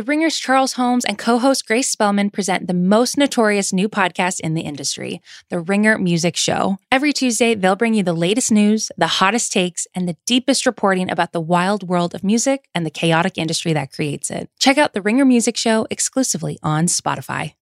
The Ringer's Charles Holmes and co host Grace Spellman present the most notorious new podcast in the industry, The Ringer Music Show. Every Tuesday, they'll bring you the latest news, the hottest takes, and the deepest reporting about the wild world of music and the chaotic industry that creates it. Check out The Ringer Music Show exclusively on Spotify.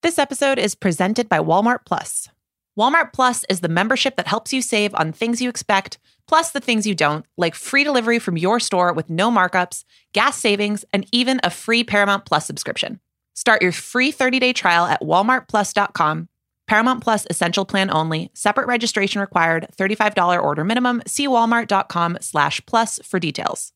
This episode is presented by Walmart Plus. Walmart Plus is the membership that helps you save on things you expect, plus the things you don't, like free delivery from your store with no markups, gas savings, and even a free Paramount Plus subscription. Start your free 30-day trial at walmartplus.com. Paramount Plus essential plan only. Separate registration required. $35 order minimum. See walmart.com slash plus for details.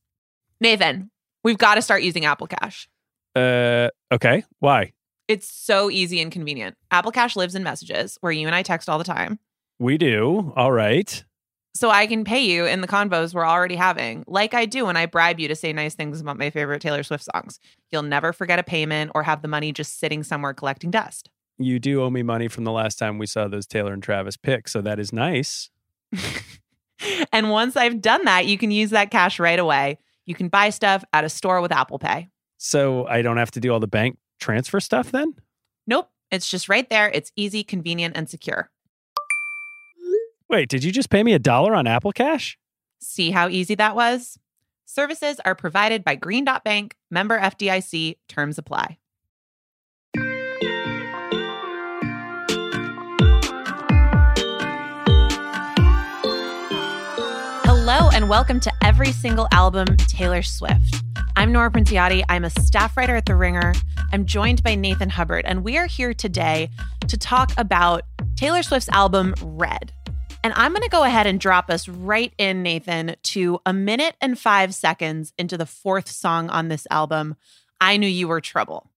Nathan, we've got to start using Apple Cash. Uh, okay. Why? It's so easy and convenient. Apple Cash lives in messages where you and I text all the time. We do. All right. So I can pay you in the convos we're already having, like I do when I bribe you to say nice things about my favorite Taylor Swift songs. You'll never forget a payment or have the money just sitting somewhere collecting dust. You do owe me money from the last time we saw those Taylor and Travis pics, so that is nice. and once I've done that, you can use that cash right away. You can buy stuff at a store with Apple Pay. So I don't have to do all the bank transfer stuff then? Nope. It's just right there. It's easy, convenient, and secure. Wait, did you just pay me a dollar on Apple Cash? See how easy that was? Services are provided by Green Dot Bank, member FDIC, terms apply. And welcome to Every Single Album Taylor Swift. I'm Nora Princiotti. I'm a staff writer at The Ringer. I'm joined by Nathan Hubbard, and we are here today to talk about Taylor Swift's album Red. And I'm going to go ahead and drop us right in, Nathan, to a minute and five seconds into the fourth song on this album, I Knew You Were Trouble.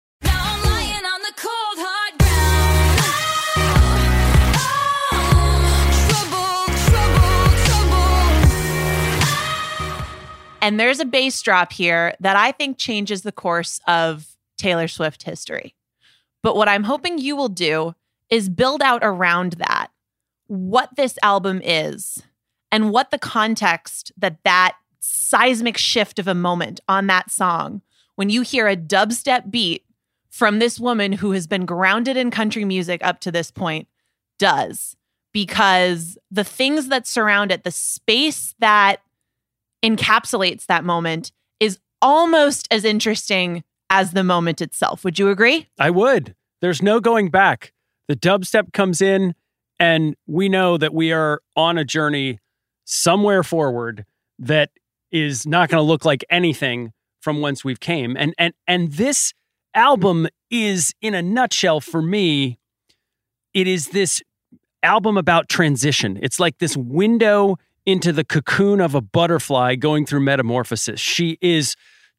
And there's a bass drop here that I think changes the course of Taylor Swift history. But what I'm hoping you will do is build out around that what this album is and what the context that that seismic shift of a moment on that song when you hear a dubstep beat from this woman who has been grounded in country music up to this point does because the things that surround it the space that encapsulates that moment is almost as interesting as the moment itself. Would you agree? I would. There's no going back. The dubstep comes in, and we know that we are on a journey somewhere forward that is not going to look like anything from whence we've came. And and and this album is in a nutshell for me it is this album about transition. It's like this window into the cocoon of a butterfly going through metamorphosis. She is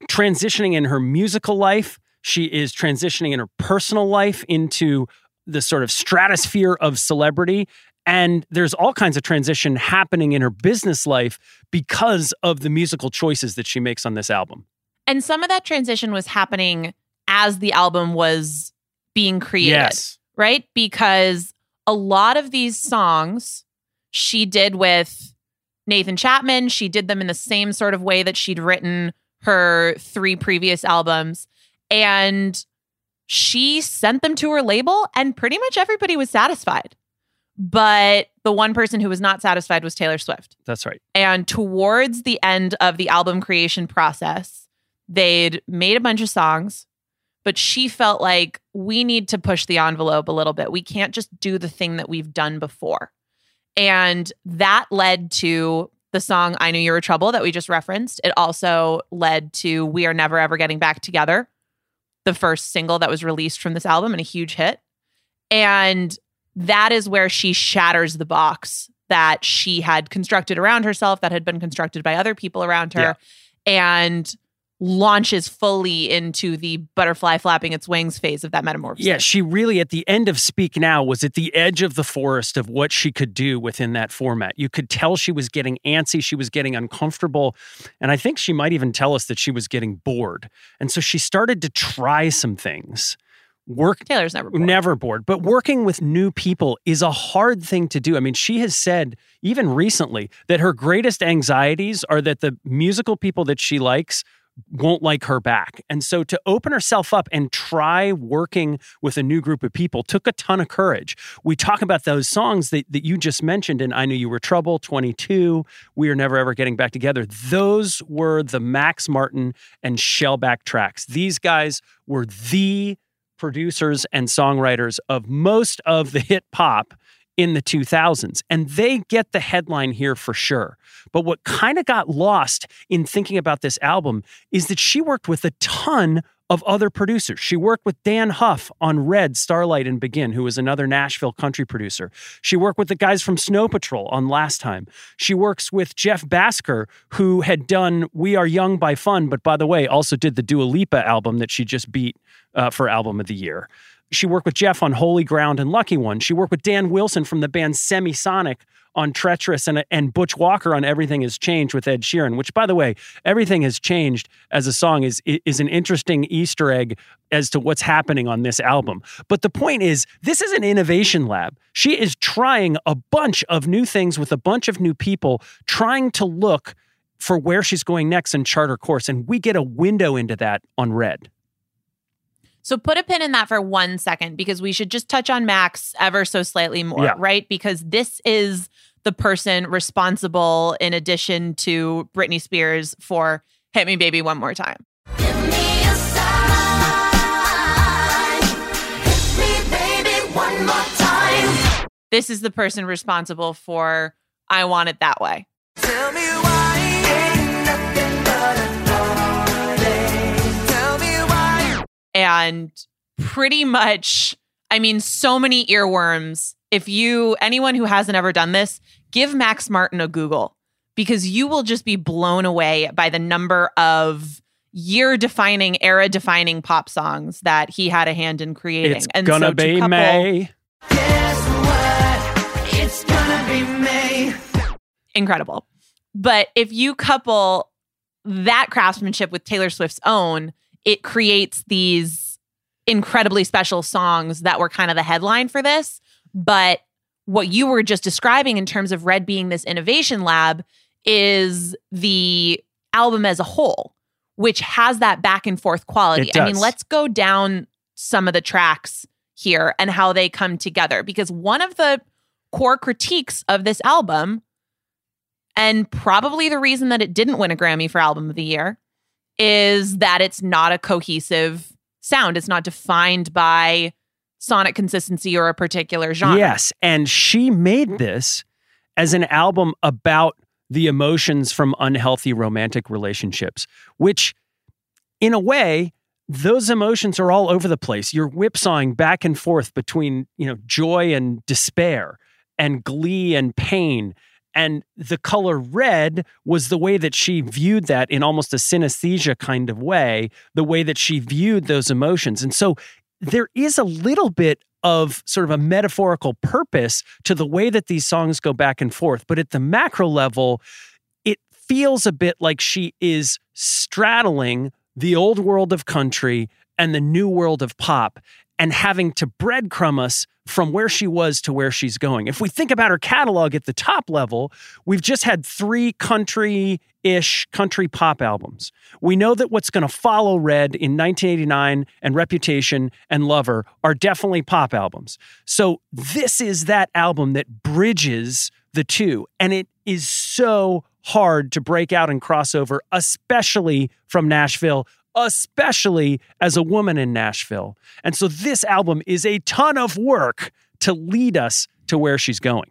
transitioning in her musical life. She is transitioning in her personal life into the sort of stratosphere of celebrity. And there's all kinds of transition happening in her business life because of the musical choices that she makes on this album. And some of that transition was happening as the album was being created. Yes. Right? Because a lot of these songs she did with Nathan Chapman. She did them in the same sort of way that she'd written her three previous albums. And she sent them to her label, and pretty much everybody was satisfied. But the one person who was not satisfied was Taylor Swift. That's right. And towards the end of the album creation process, they'd made a bunch of songs, but she felt like we need to push the envelope a little bit. We can't just do the thing that we've done before. And that led to the song I Knew You Were Trouble that we just referenced. It also led to We Are Never Ever Getting Back Together, the first single that was released from this album and a huge hit. And that is where she shatters the box that she had constructed around herself, that had been constructed by other people around her. Yeah. And launches fully into the butterfly flapping its wings phase of that metamorphosis. Yeah, she really, at the end of Speak Now, was at the edge of the forest of what she could do within that format. You could tell she was getting antsy, she was getting uncomfortable. And I think she might even tell us that she was getting bored. And so she started to try some things. Work Taylor's never bored. never bored, but working with new people is a hard thing to do. I mean, she has said even recently that her greatest anxieties are that the musical people that she likes won't like her back. And so to open herself up and try working with a new group of people took a ton of courage. We talk about those songs that, that you just mentioned and I Knew You Were Trouble, 22, We Are Never Ever Getting Back Together. Those were the Max Martin and Shellback tracks. These guys were the producers and songwriters of most of the hit pop in the 2000s. And they get the headline here for sure. But what kind of got lost in thinking about this album is that she worked with a ton of other producers. She worked with Dann Huff on Red, Starlight, and Begin, who was another Nashville country producer. She worked with the guys from Snow Patrol on Last Time. She works with Jeff Bhasker, who had done We Are Young by Fun, but by the way, also did the Dua Lipa album that she just beat uh, for Album of the Year. She worked with Jeff on Holy Ground and Lucky One. She worked with Dan Wilson from the band Semisonic on Treacherous and, and Butch Walker on Everything Has Changed with Ed Sheeran, which, by the way, Everything Has Changed as a song is, is an interesting Easter egg as to what's happening on this album. But the point is, this is an innovation lab. She is trying a bunch of new things with a bunch of new people, trying to look for where she's going next and chart her course. And we get a window into that on Red. So put a pin in that for one second because we should just touch on Max ever so slightly more, yeah. right? Because this is the person responsible, in addition to Britney Spears, for Hit Me Baby One More Time. This is the person responsible for I Want It That Way. And pretty much I mean so many earworms. If you anyone who hasn't ever done this, give Max Martin a Google because you will just be blown away by the number of year defining, era defining pop songs that he had a hand in creating. It's and gonna so be couple, May. It's gonna be May. Incredible. But if you couple that craftsmanship with Taylor Swift's own, it creates these incredibly special songs that were kind of the headline for this. But what you were just describing in terms of Red being this innovation lab is the album as a whole, which has that back and forth quality. I mean, let's go down some of the tracks here and how they come together because one of the core critiques of this album and probably the reason that it didn't win a Grammy for album of the year is that it's not a cohesive sound. It's not defined by sonic consistency or a particular genre. Yes. And she made this as an album about the emotions from unhealthy romantic relationships, which, in a way, those emotions are all over the place. You're whipsawing back and forth between, you know, joy and despair and glee and pain and the color red was the way that she viewed that in almost a synesthesia kind of way, the way that she viewed those emotions. And so there is a little bit of sort of a metaphorical purpose to the way that these songs go back and forth. But at the macro level, it feels a bit like she is straddling the old world of country and the new world of pop and having to breadcrumb us from where she was to where she's going. If we think about her catalog at the top level, we've just had three country ish country pop albums. We know that what's going to follow Red in 1989 and Reputation and Lover are definitely pop albums. So this is that album that bridges the two. And it is so hard to break out and crossover, especially from Nashville, especially as a woman in Nashville. And so this album is a ton of work to lead us to where she's going.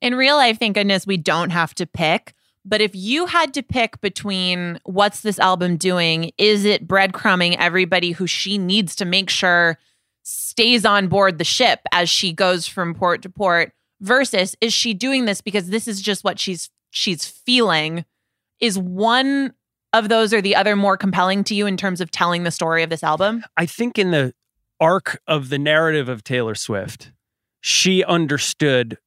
In real life, thank goodness we don't have to pick. But if you had to pick between what's this album doing, is it breadcrumbing everybody who she needs to make sure stays on board the ship as she goes from port to port versus is she doing this because this is just what she's she's feeling is one of those or the other more compelling to you in terms of telling the story of this album? I think in the arc of the narrative of Taylor Swift, she understood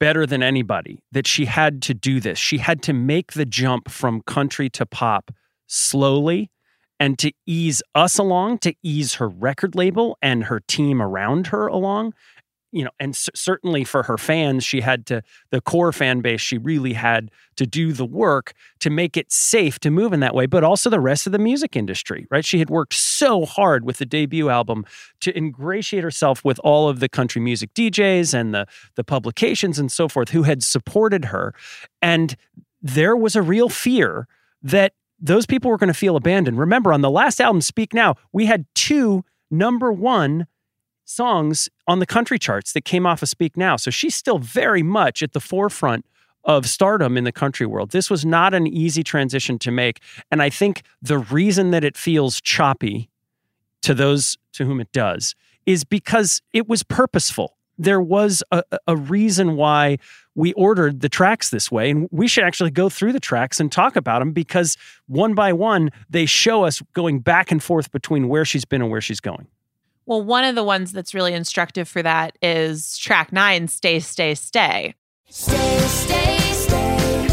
better than anybody that she had to do this. She had to make the jump from country to pop slowly and to ease us along, to ease her record label and her team around her along. You know, and c- certainly for her fans, she had to, the core fan base, she really had to do the work to make it safe to move in that way, but also the rest of the music industry, right? She had worked so hard with the debut album to ingratiate herself with all of the country music DJs and the, the publications and so forth who had supported her. And there was a real fear that those people were going to feel abandoned. Remember, on the last album, Speak Now, we had two number one songs on the country charts that came off of Speak Now. So she's still very much at the forefront of stardom in the country world. This was not an easy transition to make. And I think the reason that it feels choppy to those to whom it does is because it was purposeful. There was a, a reason why we ordered the tracks this way. And we should actually go through the tracks and talk about them because one by one, they show us going back and forth between where she's been and where she's going. Well, one of the ones that's really instructive for that is track nine, Stay, Stay, Stay. Stay, stay, stay.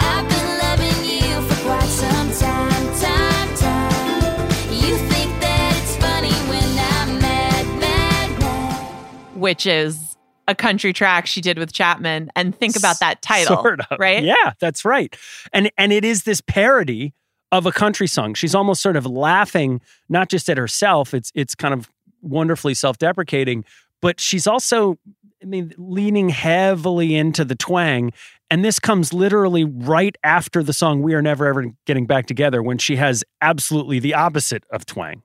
I've been loving you for quite some time, time, time. You think that it's funny when I'm mad, mad, mad. which is a country track she did with Chapman. And think about that title, Sort of. right? Yeah, that's right. And and it is this parody of a country song. She's almost sort of laughing, not just at herself. It's it's kind of wonderfully self-deprecating, but she's also, I mean, leaning heavily into the twang. And this comes literally right after the song "We Are Never Ever Getting Back Together," when she has absolutely the opposite of twang.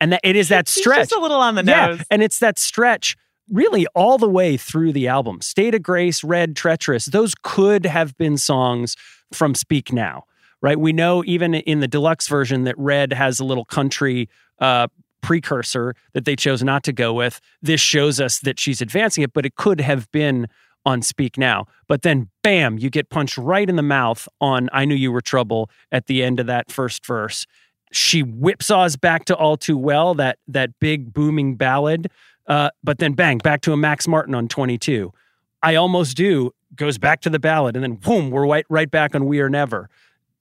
And that it is that She's stretch. just a little on the Yeah, nose. and it's that stretch really all the way through the album. State of Grace, Red, Treacherous, those could have been songs from Speak Now, right? We know even in the deluxe version that Red has a little country uh, precursor that they chose not to go with. This shows us that she's advancing it, but it could have been on Speak Now. But then, bam, you get punched right in the mouth on I Knew You Were Trouble at the end of that first verse. She whipsaws back to All Too Well, that that big booming ballad. Uh, but then bang, back to a Max Martin on 22. I almost do goes back to the ballad, and then boom, we're right, right back on We Are Never.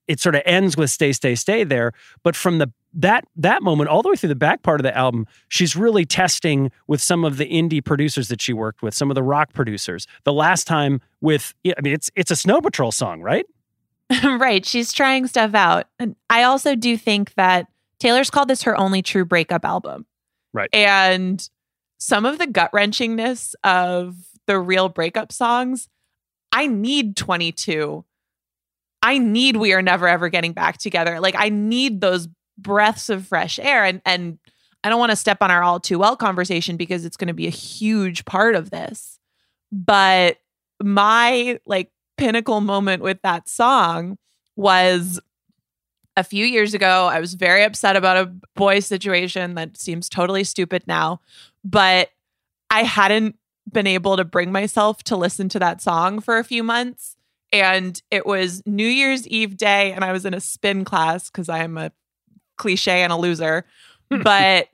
It sort of ends with Stay, Stay, Stay there. But from the that that moment all the way through the back part of the album, she's really testing with some of the indie producers that she worked with, some of the rock producers. The last time with, I mean, it's it's a Snow Patrol song, right? right. She's trying stuff out. And I also do think that Taylor's called this her only true breakup album. Right. And some of the gut wrenchingness of the real breakup songs, I need 22. I need We Are Never Ever Getting Back Together. Like, I need those breaths of fresh air. And, and I don't want to step on our all too well conversation because it's going to be a huge part of this. But my like pinnacle moment with that song was a few years ago. I was very upset about a boy situation that seems totally stupid now, but I hadn't been able to bring myself to listen to that song for a few months. And it was New Year's Eve day, and I was in a spin class because I am a cliche and a loser. but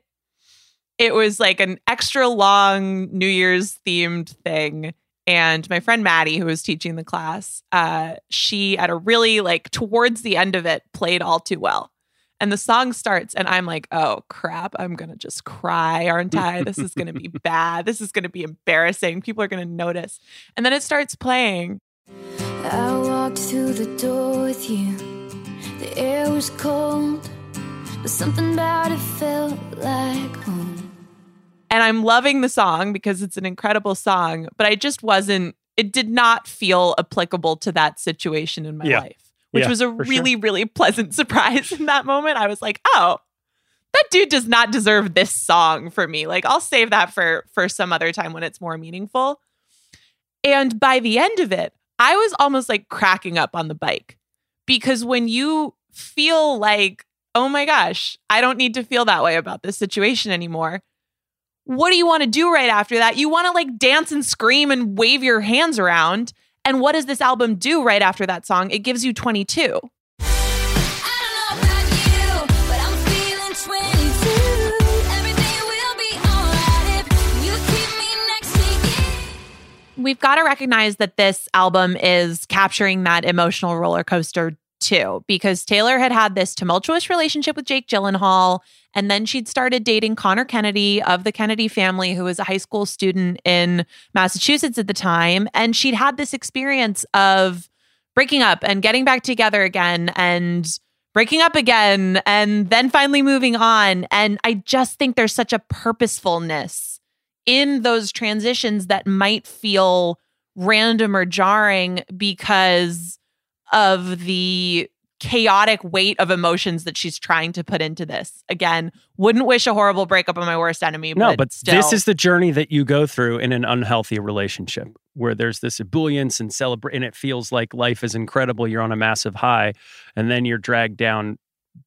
it was like an extra long New Year's themed thing. And my friend Maddie, who was teaching the class, uh, she at a really like towards the end of it played all too well. And the song starts, and I'm like, oh crap, I'm gonna just cry, aren't I? This is gonna be bad. This is gonna be embarrassing. People are gonna notice. And then it starts playing. I walked through the door with you. The air was cold, but something about it felt like home. and I'm loving the song because it's an incredible song, but I just wasn't, it did not feel applicable to that situation in my Yeah. life, which Yeah, was a for sure. really, really pleasant surprise in that moment. I was like, oh, that dude does not deserve this song for me. Like, I'll save that for for some other time when it's more meaningful. And by the end of it, I was almost like cracking up on the bike because when you feel like, oh my gosh, I don't need to feel that way about this situation anymore what do you want to do right after that? You want to like dance and scream and wave your hands around. And what does this album do right after that song? It gives you 22. I don't know about you, but I'm feeling 22. Everything will be alright if you keep me next to you. We've got to recognize that this album is capturing that emotional roller coaster too, because Taylor had had this tumultuous relationship with Jake Gyllenhaal. And then she'd started dating Conor Kennedy of the Kennedy family, who was a high school student in Massachusetts at the time. And she'd had this experience of breaking up and getting back together again and breaking up again and then finally moving on. And I just think there's such a purposefulness in those transitions that might feel random or jarring because of the chaotic weight of emotions that she's trying to put into this. Again, wouldn't wish a horrible breakup on my worst enemy. No, but, but still, this is the journey that you go through in an unhealthy relationship where there's this ebullience and celebrate, and it feels like life is incredible. You're on a massive high, and then you're dragged down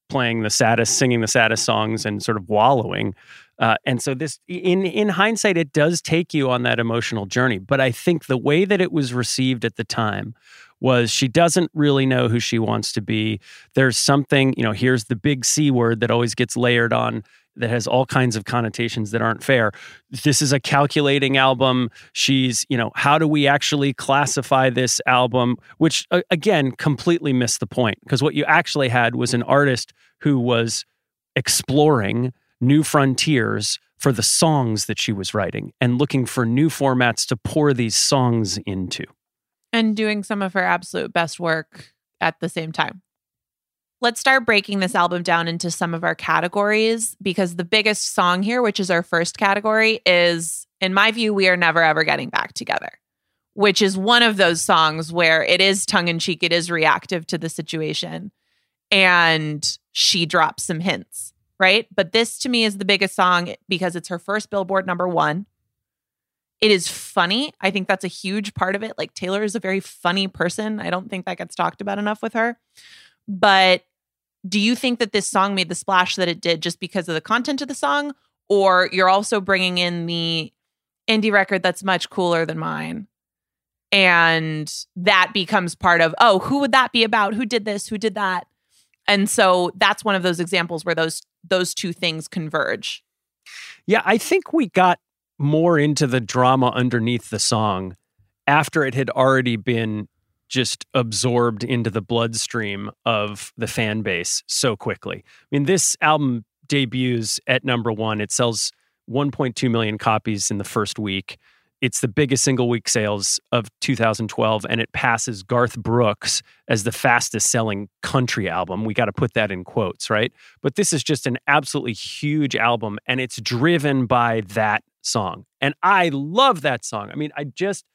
playing the saddest, singing the saddest songs, and sort of wallowing. Uh, and so this, in in hindsight, it does take you on that emotional journey. But I think the way that it was received at the time was she doesn't really know who she wants to be. There's something, you know, here's the big C word that always gets layered on that has all kinds of connotations that aren't fair. This is a calculating album. She's, you know, how do we actually classify this album? Which, again, completely missed the point because what you actually had was an artist who was exploring new frontiers for the songs that she was writing and looking for new formats to pour these songs into. And doing some of her absolute best work at the same time. Let's start breaking this album down into some of our categories because the biggest song here, which is our first category, is in my view, We Are Never Ever Getting Back Together, which is one of those songs where it is tongue in cheek, it is reactive to the situation. And she drops some hints, right? But this to me is the biggest song because it's her first Billboard number one. It is funny. I think that's a huge part of it. Like Taylor is a very funny person. I don't think that gets talked about enough with her. But do you think that this song made the splash that it did just because of the content of the song? Or you're also bringing in the indie record that's much cooler than mine? And that becomes part of, oh, who would that be about? Who did this? Who did that? And so that's one of those examples where those those two things converge. Yeah, I think we got more into the drama underneath the song after it had already been just absorbed into the bloodstream of the fan base so quickly. I mean, this album debuts at number one. It sells 1.2 million copies in the first week. It's the biggest single week sales of 2012, and it passes Garth Brooks as the fastest selling country album. We got to put that in quotes, right? But this is just an absolutely huge album, and it's driven by that song. And I love that song. I mean, I just,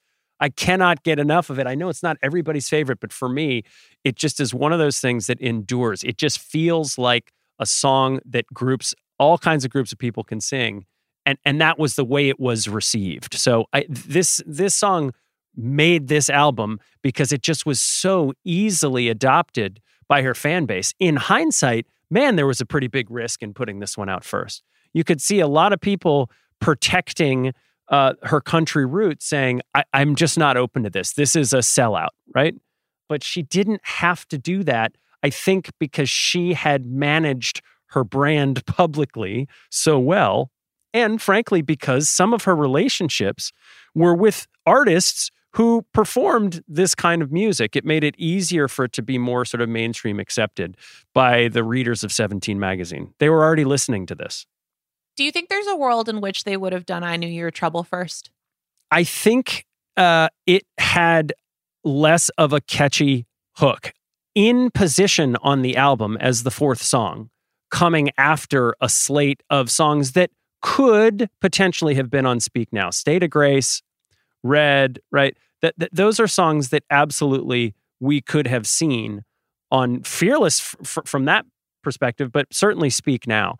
I cannot get enough of it. I know it's not everybody's favorite, but for me, it just is one of those things that endures. It just feels like a song that groups, all kinds of groups of people can sing. And, and that was the way it was received. So I, this this song made this album because it just was so easily adopted by her fan base. In hindsight, man, there was a pretty big risk in putting this one out first. You could see a lot of people protecting uh, her country roots, saying, I- I'm just not open to this. This is a sellout, right? But she didn't have to do that, I think, because she had managed her brand publicly so well. And frankly, because some of her relationships were with artists who performed this kind of music. It made it easier for it to be more sort of mainstream accepted by the readers of 17 magazine. They were already listening to this. Do you think there's a world in which they would have done I Knew You Were Trouble first? I think uh, it had less of a catchy hook in position on the album as the fourth song, coming after a slate of songs that could potentially have been on Speak Now. State of Grace, Red, right? That, that those are songs that absolutely we could have seen on Fearless f- from that perspective, but certainly Speak Now.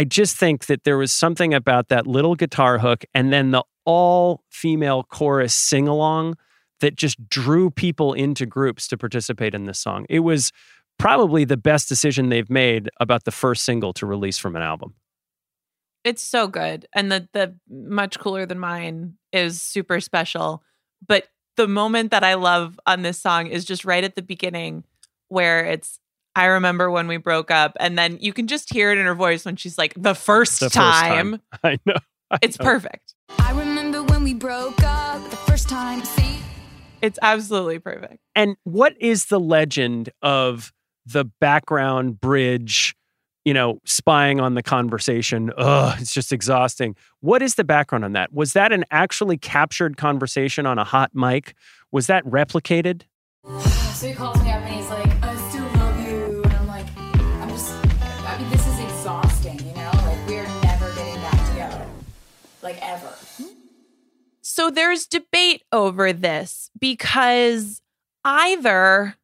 I just think that there was something about that little guitar hook and then the all female chorus sing along that just drew people into groups to participate in this song. It was probably the best decision they've made about the first single to release from an album. It's so good. And the the much cooler than mine is super special. But the moment that I love on this song is just right at the beginning where it's I remember when we broke up and then you can just hear it in her voice when she's like the first, The first time. I know. I It's know. perfect. I remember when we broke up the first time. See, It's absolutely perfect. And what is the legend of the background bridge, you know, spying on the conversation. Ugh, it's just exhausting. What is the background on that? Was that an actually captured conversation on a hot mic? Was that replicated? So So there's debate over this because either,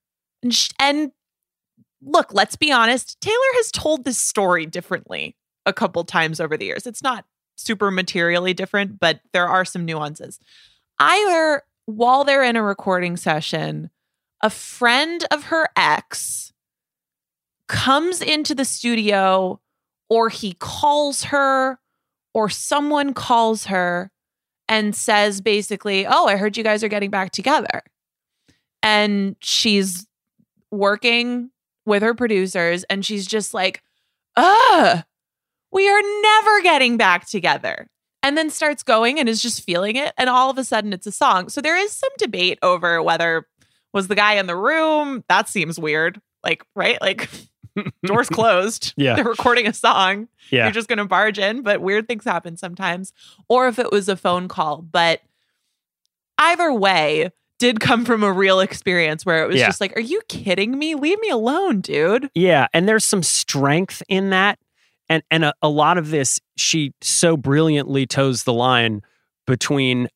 and look, let's be honest, Taylor has told this story differently a couple times over the years. It's not super materially different, but there are some nuances. Either while they're in a recording session, a friend of her ex comes into the studio or he calls her or someone calls her and says basically, "Oh, I heard you guys are getting back together." And she's working with her producers and she's just like, "Ugh, we are never getting back together." And then starts going and is just feeling it and all of a sudden it's a song. So there is some debate over whether was the guy in the room? That seems weird. Like, right? Like doors closed. Yeah. They're recording a song Yeah. you're just going to barge in, but weird things happen sometimes. Or if it was a phone call. But either way, did come from a real experience where it was Yeah. just like, are you kidding me? Leave me alone, dude. Yeah, and there's some strength in that, and and a, a lot of this she so brilliantly toes the line between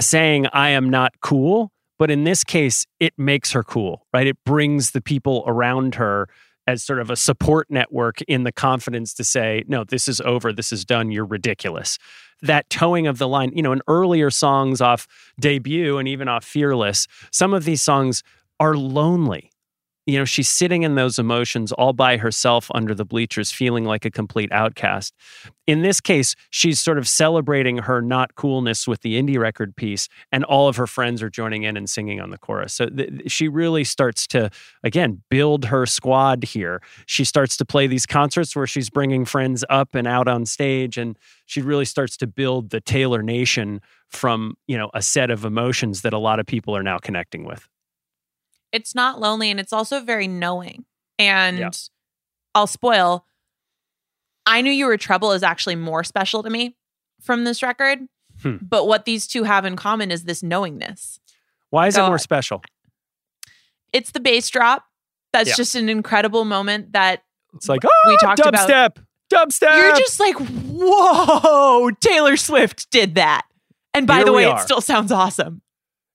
saying I am not cool, but in this case, it makes her cool, right? It brings the people around her as sort of a support network in the confidence to say, no, this is over, this is done, you're ridiculous. That toeing of the line, you know, in earlier songs off debut and even off Fearless, some of these songs are lonely you know, she's sitting in those emotions all by herself under the bleachers, feeling like a complete outcast. In this case, she's sort of celebrating her not coolness with the indie record piece, and all of her friends are joining in and singing on the chorus. So th- she really starts to, again, build her squad here. She starts to play these concerts where she's bringing friends up and out on stage, and she really starts to build the Taylor Nation from, you know, a set of emotions that a lot of people are now connecting with. It's not lonely and it's also very knowing. And Yeah. I'll spoil. I knew you were trouble is actually more special to me from this record. Hmm. But what these two have in common is this knowingness. Why is it more special? It's the bass drop. That's Yeah. just an incredible moment that It's like, oh, we talked about- dubstep, dubstep. You're just like, whoa, Taylor Swift did that. And by Here the way, it still sounds awesome.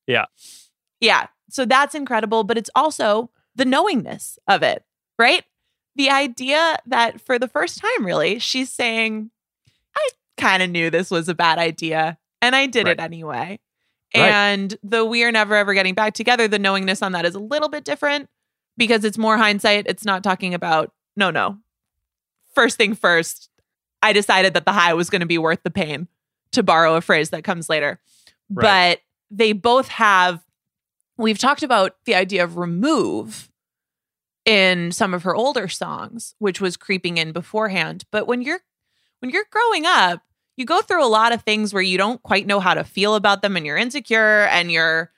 Yeah. Yeah. So that's incredible, but it's also the knowingness of it, right? The idea that for the first time, really, she's saying, I kind of knew this was a bad idea and I did it anyway. Right. And though we are never ever getting back together, the knowingness on that is a little bit different because it's more hindsight. It's not talking about, no, no. First thing first, I decided that the high was going to be worth the pain, to borrow a phrase that comes later. Right. But they both have, we've talked about the idea of remove in some of her older songs, which was creeping in beforehand. But when you're when you're growing up, you go through a lot of things where you don't quite know how to feel about them and you're insecure and you're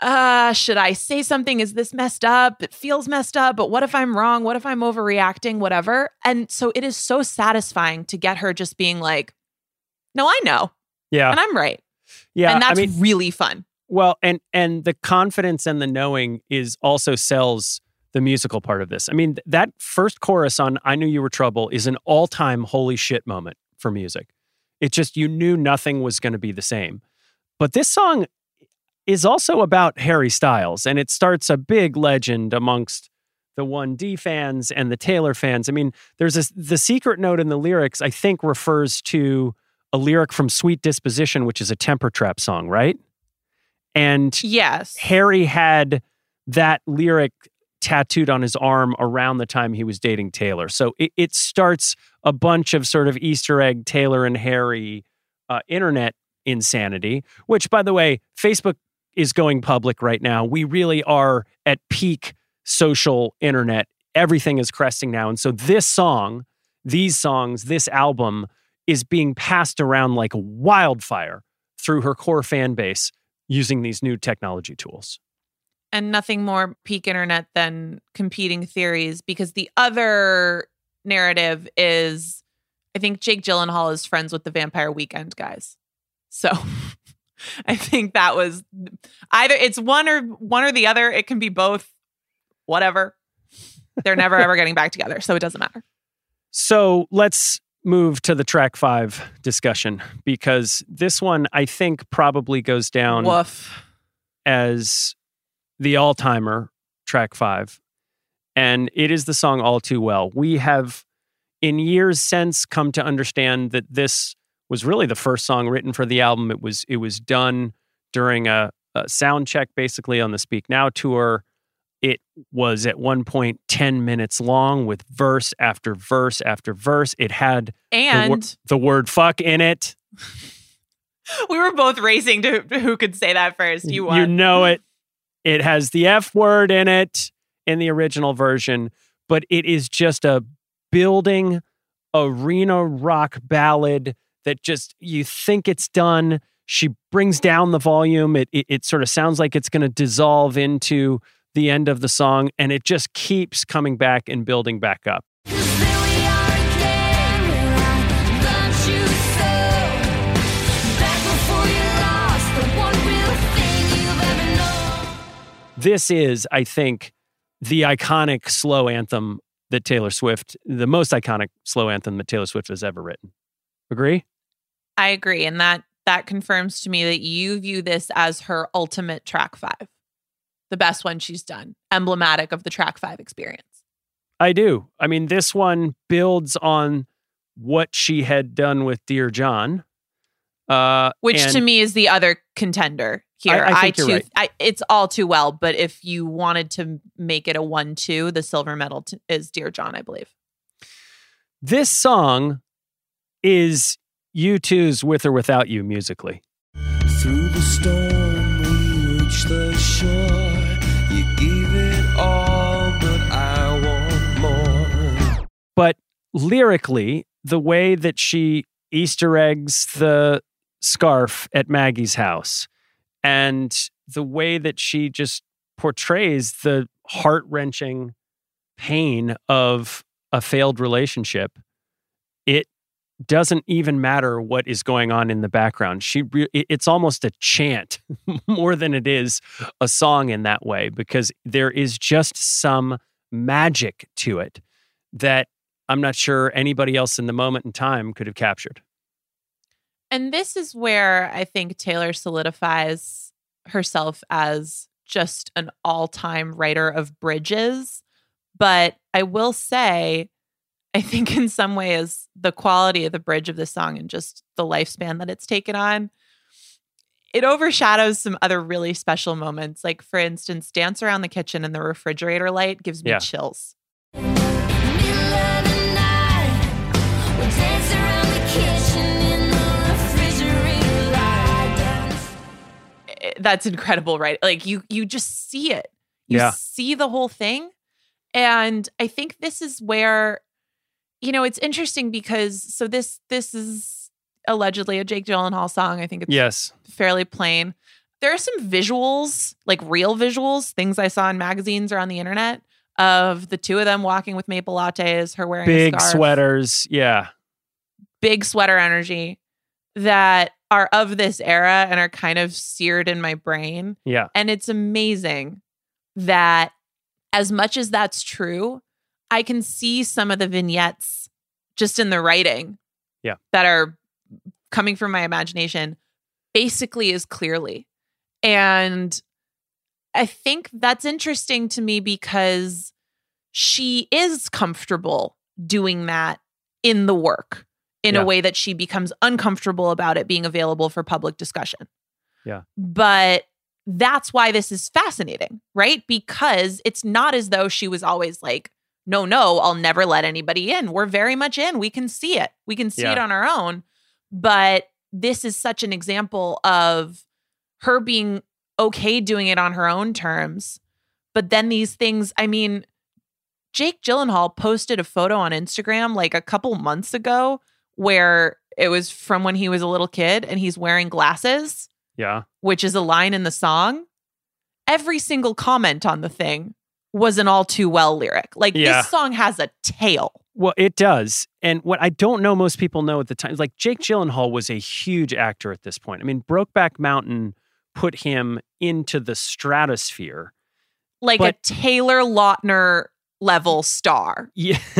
uh should I say something is this messed up? It feels messed up, but what if I'm wrong? What if I'm overreacting? Whatever. And so it is so satisfying to get her just being like, "No, I know. yeah, And I'm right." yeah. and that's I mean, really fun. Well, and and the confidence and the knowing is also sells the musical part of this. I mean, that first chorus on "I Knew You Were Trouble" is an all-time holy shit moment for music. It just you knew nothing was going to be the same. But this song is also about Harry Styles, and it starts a big legend amongst the 1D fans and the Taylor fans. I mean, there's a, the secret note in the lyrics, I think, refers to a lyric from Sweet Disposition, which is a temper trap song, right? And Yes. Harry had that lyric tattooed on his arm around the time he was dating Taylor. So it, it starts a bunch of sort of Easter egg Taylor and Harry uh, internet insanity, which, by the way, Facebook is going public right now. We really are at peak social internet. Everything is cresting now. And so this song, these songs, this album is being passed around like wildfire through her core fan base using these new technology tools. and nothing more peak internet than competing theories because the other narrative is I think Jake Gyllenhaal is friends with the Vampire Weekend guys. So I think that was either it's one or one or the other. It can be both. Whatever. They're never ever getting back together, so it doesn't matter. So let's move to the track five discussion because this one I think probably goes down Woof. as the all timer track five. And it is the song All Too Well. We have, in years since, come to understand that this was really the first song written for the album. It was it was done during a, a sound check, basically on the Speak Now tour. It was at one point 10 minutes long with verse after verse after verse. It had the, wor- the word fuck in it. we were both racing to who could say that first. You won. You know it. It has the F word in it in the original version, but it is just a building arena rock ballad that just you think it's done. She brings down the volume. It it, it sort of sounds like it's going to dissolve into the end of the song, and it just keeps coming back and building back up. this is, I think, the iconic slow anthem that Taylor Swift, the most iconic slow anthem that Taylor Swift has ever written. Agree? I agree. And that that confirms to me that you view this as her ultimate track five. The best one she's done. Emblematic of the track five experience. I do. I mean, this one builds on what she had done with Dear John. Uh, Which and to me is the other contender here. I- I think you're too right. I, it's all too well, but if you wanted to make it a one two, the silver medal t- is Dear John, I believe. this song is U2's With or Without You musically. Through the storm, we reach the shore. You it all, but I want more. But lyrically, the way that she Easter eggs the scarf at Maggie's house and the way that she just portrays the heart wrenching pain of a failed relationship, it doesn't even matter what is going on in the background. She, re- it's almost a chant more than it is a song in that way because there is just some magic to it that I'm not sure anybody else in the moment in time could have captured. And this is where I think Taylor solidifies herself as just an all time writer of bridges. But I will say, I think in some way ways, the quality of the bridge of the song and just the lifespan that it's taken on, it overshadows some other really special moments. Like, for instance, Dance Around the Kitchen and the refrigerator light gives me Yeah. chills. Middle of the night, we'll dance around the kitchen in the refrigerator light. Dance. eh, that's incredible right like you you just see it you Yeah. see the whole thing and i think this is where you know it's interesting because so this this is allegedly a jake gyllenhaal song i think it's Yes. fairly plain there are some visuals like real visuals things i saw in magazines or on the internet of the two of them walking with maple lattes her wearing Big sweaters. Yeah. big sweater energy that are of this era and are kind of seared in my brain Yeah. and it's amazing that as much as that's true, I can see some of the vignettes just in the writing Yeah. that are coming from my imagination basically as clearly. And I think that's interesting to me because she is comfortable doing that in the work in Yeah. a way that she becomes uncomfortable about it being available for public discussion. Yeah. But that's why this is fascinating, right? Because it's not as though she was always like, no, no, I'll never let anybody in. We're very much in. We can see it. We can see it on our own. But this is such an example of her being okay doing it on her own terms. But then these things, I mean, Jake Gyllenhaal posted a photo on Instagram like a couple months ago where it was from when he was a little kid and he's wearing glasses Yeah. which is a line in the song. every single comment on the thing was an all too well lyric. Like Yeah. this song has a tail. Well, it does. And what I don't know most people know at the time is like Jake Gyllenhaal was a huge actor at this point. I mean, Brokeback Mountain put him into the stratosphere. Like But- a Taylor Lautner level star. Yeah.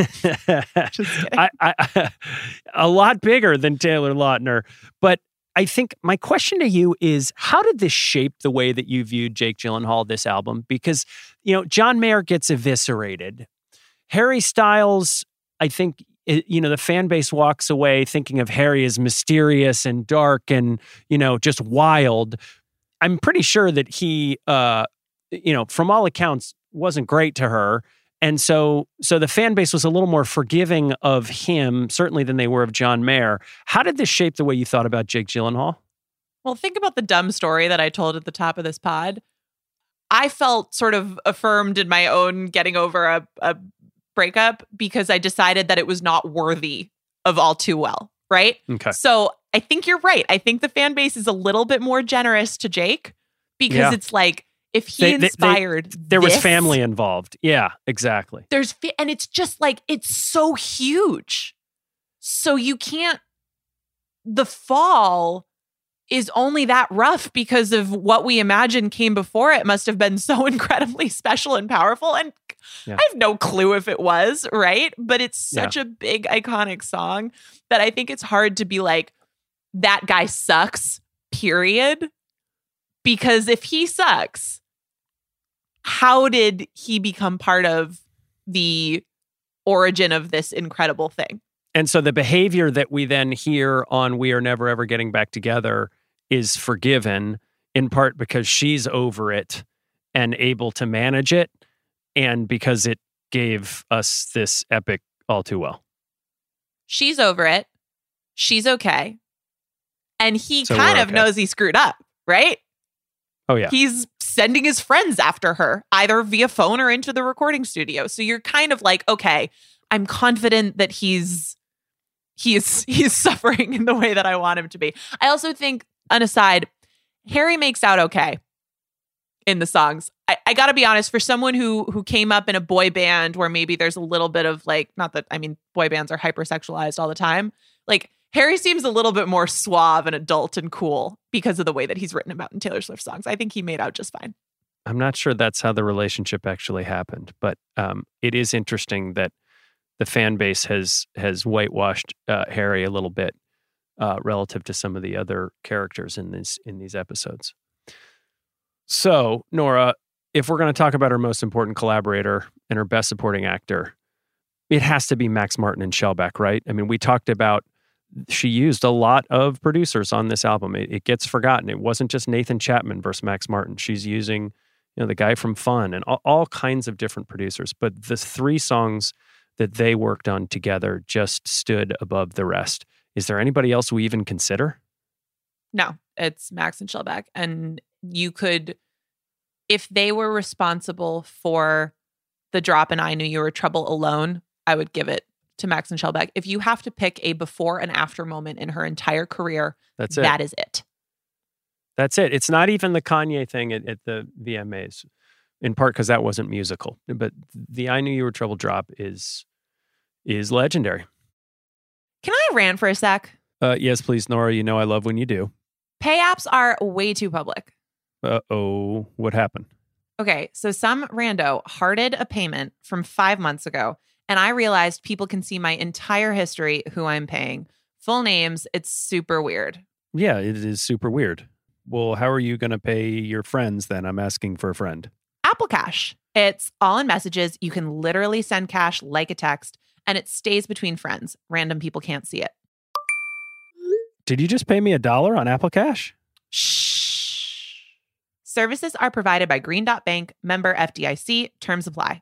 Just. I, I, a lot bigger than Taylor Lautner. But I think my question to you is how did this shape the way that you viewed Jake Gyllenhaal this album? Because, you know, John Mayer gets eviscerated. Harry Styles, I think, you know, the fan base walks away thinking of Harry as mysterious and dark and, you know, just wild. I'm pretty sure that he, uh, you know, from all accounts, wasn't great to her. And so so the fan base was a little more forgiving of him, certainly than they were of John Mayer. How did this shape the way you thought about Jake Gyllenhaal? Well, think about the dumb story that I told at the top of this pod. I felt sort of affirmed in my own getting over a, a breakup because I decided that it was not worthy of all too well, right? Okay. So I think you're right. I think the fan base is a little bit more generous to Jake because Yeah. it's like if he They- they- they- inspired There was family involved. Yeah, exactly. There's and it's just like it's so huge. So you can't the fall is only that rough because of what we imagine came before it must have been so incredibly special and powerful and Yeah. I have no clue if it was, right? But it's Yeah. such a big iconic song that I think it's hard to be like that guy sucks, period. Because if he sucks, how did he become part of the origin of this incredible thing? And so the behavior that we then hear on We Are Never Ever Getting Back Together is forgiven in part because she's over it and able to manage it and because it gave us this epic all too well. She's over it. She's okay. And he So kind of okay. knows he screwed up, right? Oh yeah. He's sending his friends after her, either via phone or into the recording studio. So you're kind of like, okay, I'm confident that he's he's he's suffering in the way that I want him to be. I also think, an aside, Harry makes out okay in the songs. I, I gotta be honest, for someone who who came up in a boy band where maybe there's a little bit of like, not that I mean boy bands are hypersexualized all the time. Like Harry seems a little bit more suave and adult and cool because of the way that he's written about in Taylor Swift songs. I think he made out just fine. I'm not sure that's how the relationship actually happened, but um, it is interesting that the fan base has has whitewashed uh, Harry a little bit uh, relative to some of the other characters in these in these episodes. So, Nora, if we're going to talk about our most important collaborator and her best supporting actor, it has to be Max Martin and Shellback, right? I mean, we talked about she used a lot of producers on this album. It, it gets forgotten. It wasn't just Nathan Chapman versus Max Martin. She's using you know the guy from Fun and all, all kinds of different producers. But the three songs that they worked on together just stood above the rest. Is there anybody else we even consider? No, it's Max and Shellback. And you could, if they were responsible for the drop and I Knew You Were Trouble alone, I would give it to Max and Shellback. If you have to pick a before and after moment in her entire career, That's it. that is it. That's it. It's not even the Kanye thing at, at the VMAs, in part because that wasn't musical. But the "I Knew You Were Trouble" drop is is legendary. Can I rant for a sec? Uh, yes, please, Nora. You know I love when you do. Pay apps are way too public. Uh oh, what happened? Okay, so some rando hearted a payment from five months ago, and I realized people can see my entire history, who I'm paying, full names. It's super weird. Yeah, it is super weird. Well, how are you going to pay your friends then? I'm asking for a friend. Apple Cash. It's all in messages. You can literally send cash like a text, and it stays between friends. Random people can't see it. Did you just pay me a dollar on Apple Cash? Shh. Services are provided by Green Dot Bank, member FDIC. Terms apply.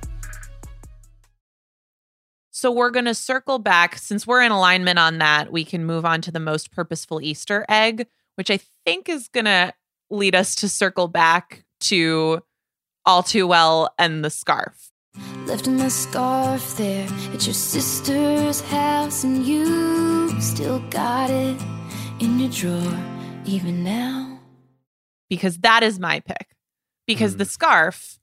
So we're going to circle back. Since we're in alignment on that, we can move on to the most purposeful Easter egg, which I think is going to lead us to circle back to All Too Well and the scarf. Left my scarf there at your sister's house, and you still got it in your drawer, even now. because that is my pick. Because the mm. scarf,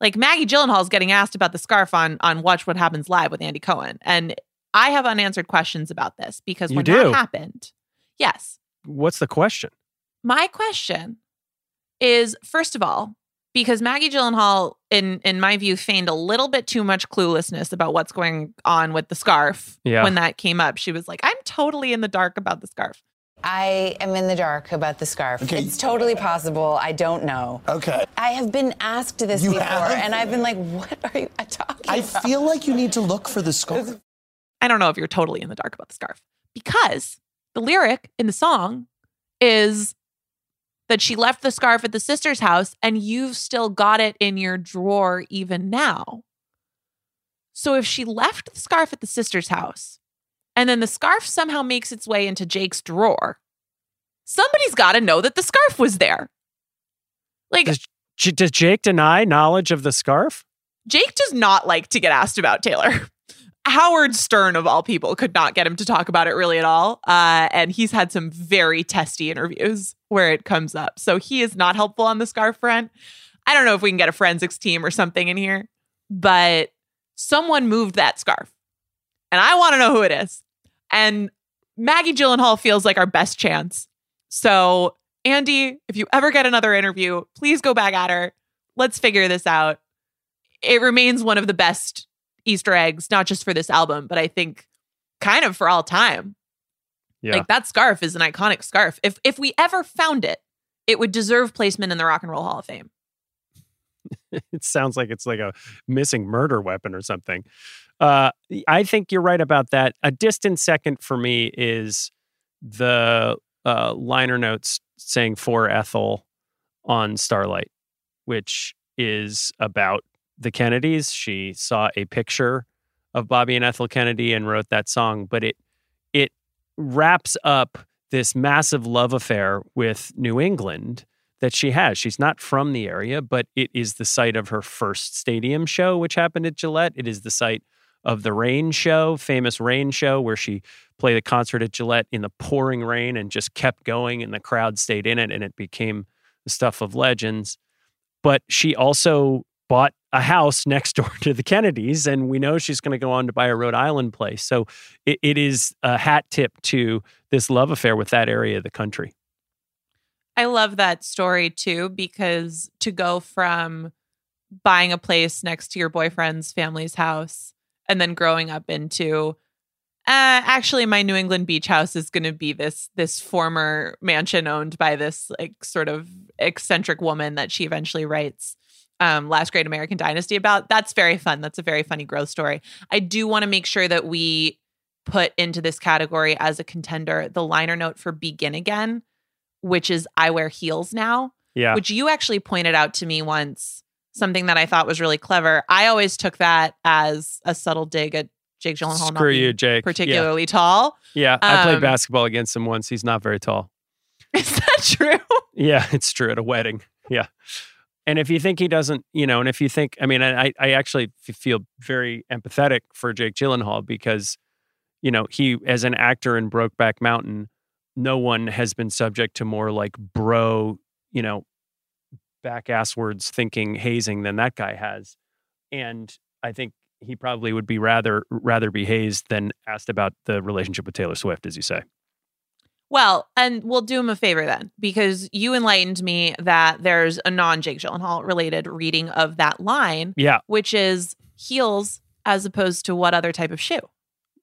like Maggie Gyllenhaal's getting asked about the scarf on on Watch What Happens Live with Andy Cohen, and I have unanswered questions about this because You when do? that happened, yes, What's the question? my question is first of all because Maggie Gyllenhaal, in in my view, feigned a little bit too much cluelessness about what's going on with the scarf. Yeah. When that came up, she was like, "I'm totally in the dark about the scarf." I am in the dark about the scarf. Okay. It's totally possible. I don't know. Okay. I have been asked this You before, have? and I've been like, what are you talking about? I about? feel like you need to look for the scarf. I don't know if you're totally in the dark about the scarf because the lyric in the song is that she left the scarf at the sister's house and you've still got it in your drawer even now. So if she left the scarf at the sister's house and then the scarf somehow makes its way into Jake's drawer, somebody's got to know that the scarf was there. Like Does, does Jake deny knowledge of the scarf? Jake does not like to get asked about Taylor. Howard Stern, of all people, could not get him to talk about it really at all. Uh, and he's had some very testy interviews where it comes up. So he is not helpful on the scarf front. I don't know if we can get a forensics team or something in here, but someone moved that scarf. And I want to know who it is. And Maggie Gyllenhaal feels like our best chance. So, Andy, if you ever get another interview, please go back at her. Let's figure this out it remains one of the best Easter eggs, not just for this album, but I think kind of for all time. Yeah. Like that scarf is an iconic scarf. If if we ever found it, it would deserve placement in the Rock and Roll Hall of Fame. it sounds like it's like a missing murder weapon or something. Uh, I think you're right about that. A distant second for me is the uh, liner notes saying for Ethel on Starlight, which is about the Kennedys. She saw a picture of Bobby and Ethel Kennedy and wrote that song, but it it wraps up this massive love affair with New England that she has. She's not from the area, but it is the site of her first stadium show, which happened at Gillette. It is the site of the Rain Show, famous Rain Show, where she played a concert at Gillette in the pouring rain and just kept going, and the crowd stayed in it, and it became the stuff of legends. But she also bought a house next door to the Kennedys, and we know she's going to go on to buy a Rhode Island place. So it, it is a hat tip to this love affair with that area of the country. I love that story too, because to go from buying a place next to your boyfriend's family's house and then growing up into uh, actually my New England beach house is going to be this this former mansion owned by this like sort of eccentric woman that she eventually writes um, Last Great American Dynasty about. That's very fun. That's a very funny growth story. I do want to make sure that we put into this category as a contender the liner note for Begin Again, which is I wear heels now Yeah. which you actually pointed out to me once, something that I thought was really clever. I always took that as a subtle dig at Jake Gyllenhaal Screw you, Jake. particularly tall. Yeah. yeah. I played Um, basketball against him once. He's not very tall. Is that true? Yeah, it's true at a wedding. Yeah. And if you think he doesn't, you know, and if you think, I mean, I, I actually feel very empathetic for Jake Gyllenhaal because, you know, he, as an actor in Brokeback Mountain, no one has been subject to more like bro, you know, back asswards thinking hazing than that guy has. And I think he probably would be rather, rather be hazed than asked about the relationship with Taylor Swift, as you say. Well, and we'll do him a favor then, because you enlightened me that there's a non Jake Gyllenhaal related reading of that line, Yeah, which is heels as opposed to what other type of shoe?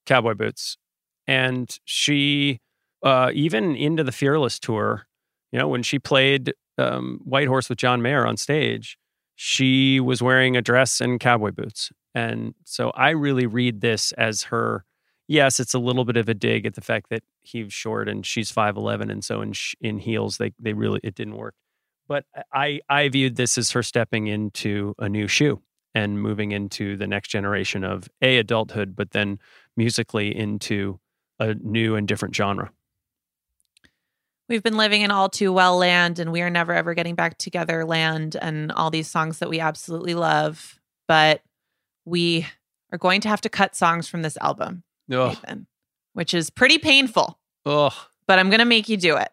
cowboy boots. And she, uh, even into the Fearless tour, you know, when she played um, White Horse with John Mayer on stage, she was wearing a dress and cowboy boots. And so I really read this as her. Yes, it's a little bit of a dig at the fact that he's short and she's five eleven, and so in sh- in heels they they really it didn't work. But I I viewed this as her stepping into a new shoe and moving into the next generation of a adulthood, but then musically into a new and different genre. We've been living in all too well land and we are never ever getting back together land and all these songs that we absolutely love. But we are going to have to cut songs from this album, Nathan, which is pretty painful, ugh. but I'm going to make you do it.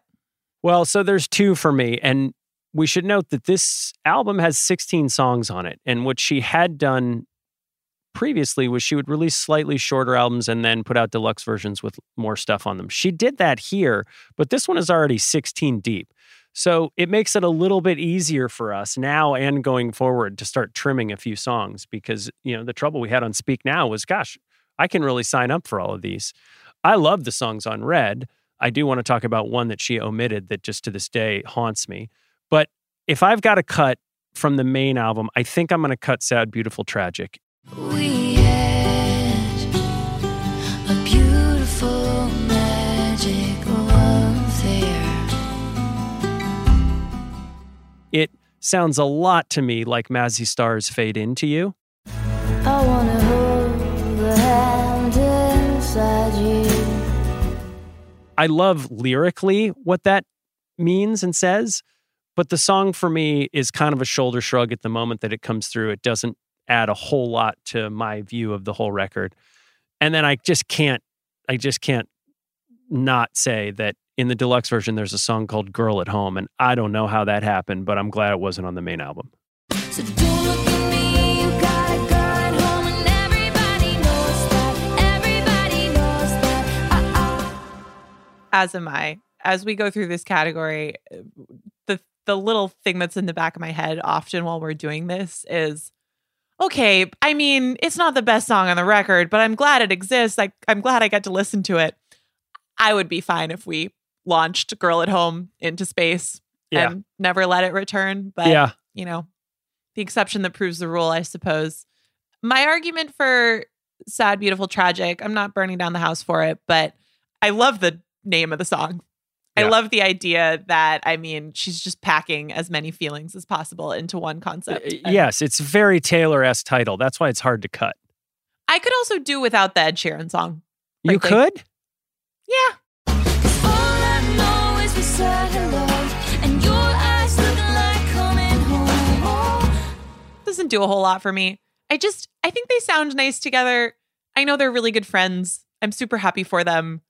Well, so there's two for me. And we should note that this album has 16 songs on it. And what she had done previously was she would release slightly shorter albums and then put out deluxe versions with more stuff on them. She did that here, but this one is already 16 deep. So it makes it a little bit easier for us now and going forward to start trimming a few songs because, you know, the trouble we had on Speak Now was, gosh, I can really sign up for all of these. I love the songs on Red. I do want to talk about one that she omitted that just to this day haunts me. But if I've got to cut from the main album, I think I'm going to cut Sad, Beautiful, Tragic. We had a beautiful magic love. It sounds a lot to me like Mazzy Star's Fade Into You. I wanna hold the hand inside you. I love lyrically what that means and says, but the song for me is kind of a shoulder shrug at the moment that it comes through. It doesn't add a whole lot to my view of the whole record. And then I just can't I just can't not say that in the deluxe version there's a song called Girl at Home and I don't know how that happened, but I'm glad it wasn't on the main album. So as am I. As we go through this category, uh, the the little thing that's in the back of my head often while we're doing this is okay, I mean, it's not the best song on the record, but I'm glad it exists. Like I'm glad I get to listen to it. I would be fine if we launched Girl at Home into space Yeah. and never let it return, but yeah. you know, the exception that proves the rule, I suppose. My argument for sad, beautiful, tragic, I'm not burning down the house for it, but I love the name of the song. I love the idea that, I mean, she's just packing as many feelings as possible into one concept. Uh, And Yes, it's very Taylor S title. That's why it's hard to cut. I could also do without the Ed Sheeran song. You could? Yeah. All I know is we said hello, and your eyes like coming home. Doesn't do a whole lot for me. I just, I think they sound nice together. I know they're really good friends. I'm super happy for them.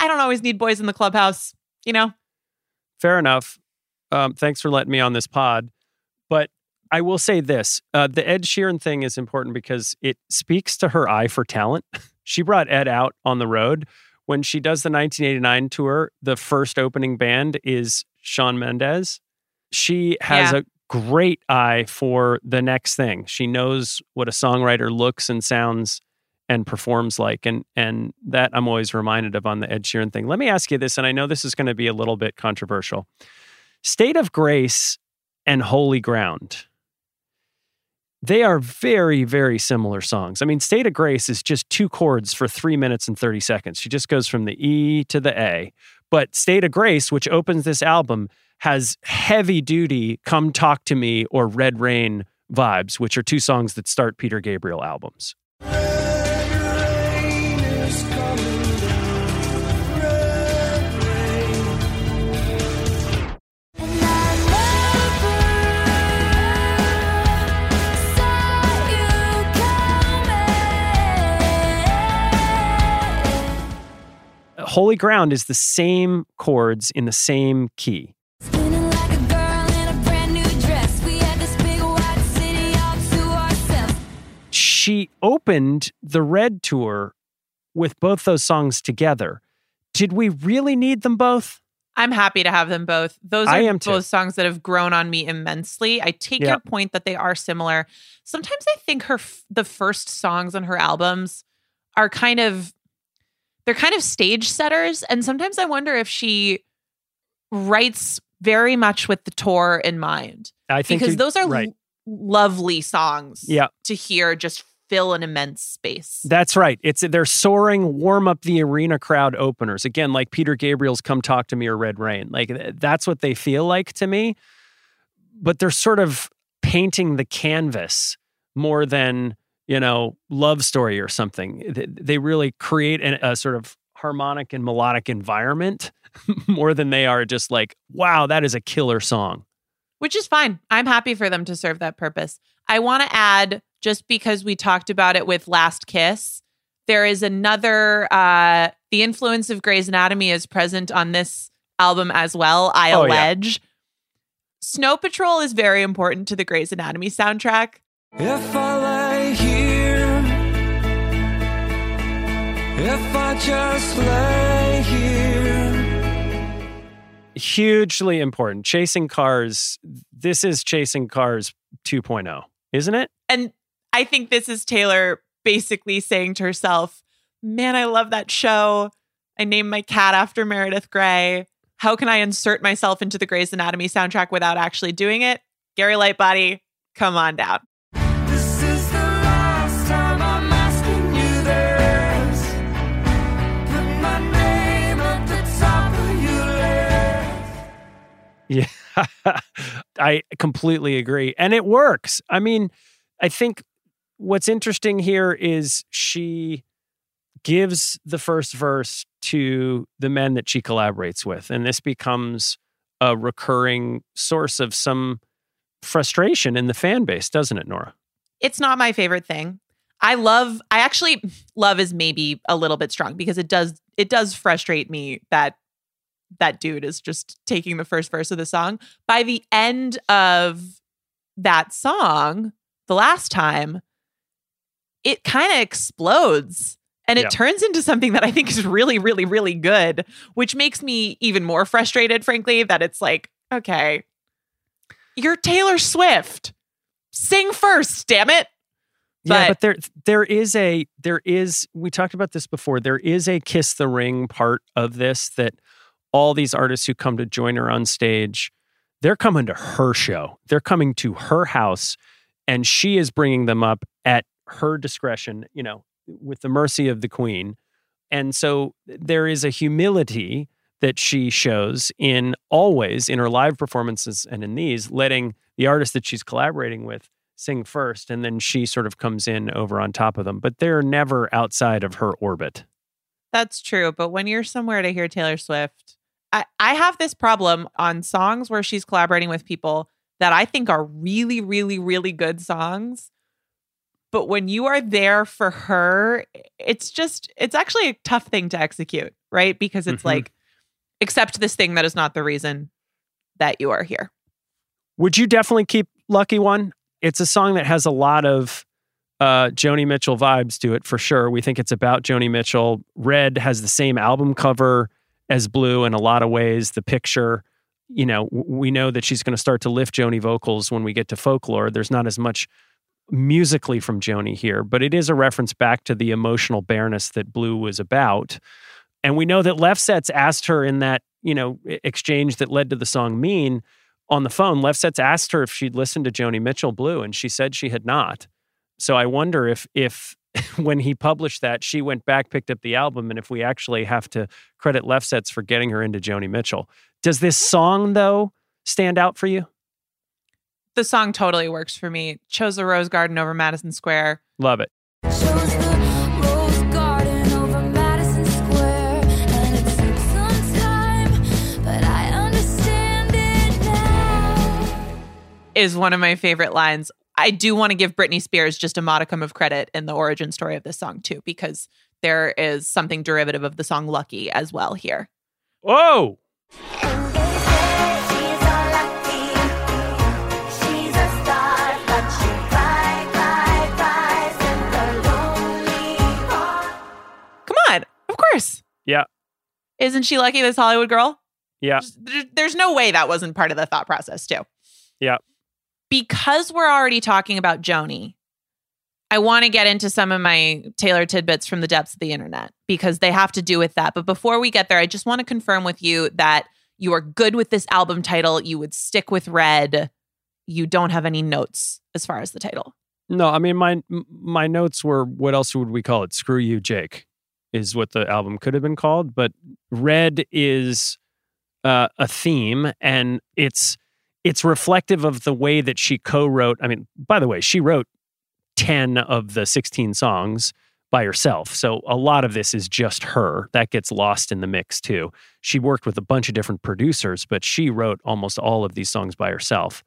I don't always need boys in the clubhouse, you know? Fair enough. Um, thanks for letting me on this pod. But I will say this uh, the Ed Sheeran thing is important because it speaks to her eye for talent. she brought Ed out on the road. When she does the 1989 tour, the first opening band is Shawn Mendes. She has Yeah. a great eye for the next thing. She knows what a songwriter looks and sounds and performs like. And and that I'm always reminded of on the Ed Sheeran thing. Let me ask you this, and I know this is going to be a little bit controversial. State of Grace and Holy Ground. They are very, very similar songs. I mean, State of Grace is just two chords for three minutes and 30 seconds. She just goes from the E to the A. But State of Grace, which opens this album, has heavy duty Come Talk to Me or Red Rain vibes, which are two songs that start Peter Gabriel albums. Holy Ground is the same chords in the same key. Spinning like a girl in a brand new dress. We had this big white city all to ourselves. she opened the Red tour with both those songs together. Did we really need them both? I'm happy to have them both. Those are I am too. songs that have grown on me immensely. I take Yeah. your point that they are similar. Sometimes I think her f- the first songs on her albums are kind of they're kind of stage setters and sometimes I wonder if she writes very much with the tour in mind I think because those are right. l- lovely songs Yeah. to hear just fill an immense space. That's right. It's they're soaring, warm up the arena crowd openers again, like Peter Gabriel's "Come Talk to Me" or "Red Rain." Like that's what they feel like to me. But they're sort of painting the canvas more than you know love story or something. They really create an, a sort of harmonic and melodic environment more than they are just like, wow, that is a killer song. which is fine. I'm happy for them to serve that purpose. I want to add, just because we talked about it with Last Kiss, there is another, uh, the influence of Grey's Anatomy is present on this album as well, I Oh, yeah. allege. Snow Patrol is very important to the Grey's Anatomy soundtrack. If I if I just lay here. Hugely important. Chasing Cars. This is Chasing Cars 2.0, isn't it? And I think this is Taylor basically saying to herself, Man, I love that show. I named my cat after Meredith Grey. How can I insert myself into the Grey's Anatomy soundtrack without actually doing it? Gary Lightbody, come on down. Yeah, I completely agree. And it works. I mean, I think what's interesting here is she gives the first verse to the men that she collaborates with. And this becomes a recurring source of some frustration in the fan base, doesn't it, Nora? It's not my favorite thing. I love I actually love is maybe a little bit strong because it does it does frustrate me that that dude is just taking the first verse of the song. By the end of that song, the last time, it kind of explodes and it Yeah. turns into something that I think is really, really, really good, which makes me even more frustrated, frankly, that it's like, okay, you're Taylor Swift. Sing first, damn it. yeah, But- but there there is a there is we talked about this before. There is a kiss the ring part of this that all these artists who come to join her on stage, they're coming to her show. They're coming to her house and she is bringing them up at her discretion, you know, with the mercy of the queen. And so there is a humility that she shows in always in her live performances and in these, letting the artist that she's collaborating with sing first, and then she sort of comes in over on top of them. But they're never outside of her orbit. That's true. But when you're somewhere to hear Taylor Swift, I, I have this problem on songs where she's collaborating with people that I think are really, really, really good songs. But when you are there for her, it's just, it's actually a tough thing to execute, right? Because it's Mhm. like, accept this thing that is not the reason that you are here. Would you definitely keep Lucky One? It's a song that has a lot of uh, Joni Mitchell vibes to it for sure. We think it's about Joni Mitchell. Red has the same album cover as Blue in a lot of ways. The picture, you know, we know that she's going to start to lift Joni vocals when we get to folklore. There's not as much musically from Joni here, but it is a reference back to the emotional bareness that Blue was about. And we know that Lefsetz asked her in that, you know, exchange that led to the song Mean on the phone. Lefsetz asked her if she'd listened to Joni Mitchell Blue, and she said she had not. So I wonder if if when he published that, she went back, picked up the album, and if we actually have to credit Lefsetz for getting her into Joni Mitchell. Does this song though stand out for you? The song totally works for me. Chose the Rose Garden over Madison Square. Love it. Chose the rose garden over Madison Square, and it took some time, but I understand it now. is one of my favorite lines. I do want to give Britney Spears just a modicum of credit in the origin story of this song too, because there is something derivative of the song "Lucky" as well here. Whoa! And they say she's unlucky, she's a star, but she cry, cry, cries in the lonely heart. Come on, of course. Yeah. Isn't she lucky this Hollywood girl? Yeah. There's no way that wasn't part of the thought process, too. Yeah. Because we're already talking about Joni, I want to get into some of my Taylor tidbits from the depths of the internet because they have to do with that. But before we get there, I just want to confirm with you that you are good with this album title. You would stick with Red. You don't have any notes as far as the title. No, I mean my my notes were what else would we call it? Screw you, Jake, is what the album could have been called. But red is uh, a theme, and it's it's reflective of the way that she co-wrote. I mean, by the way, she wrote ten of the sixteen songs by herself. So a lot of this is just her. That gets lost in the mix too. She worked with a bunch of different producers, but she wrote almost all of these songs by herself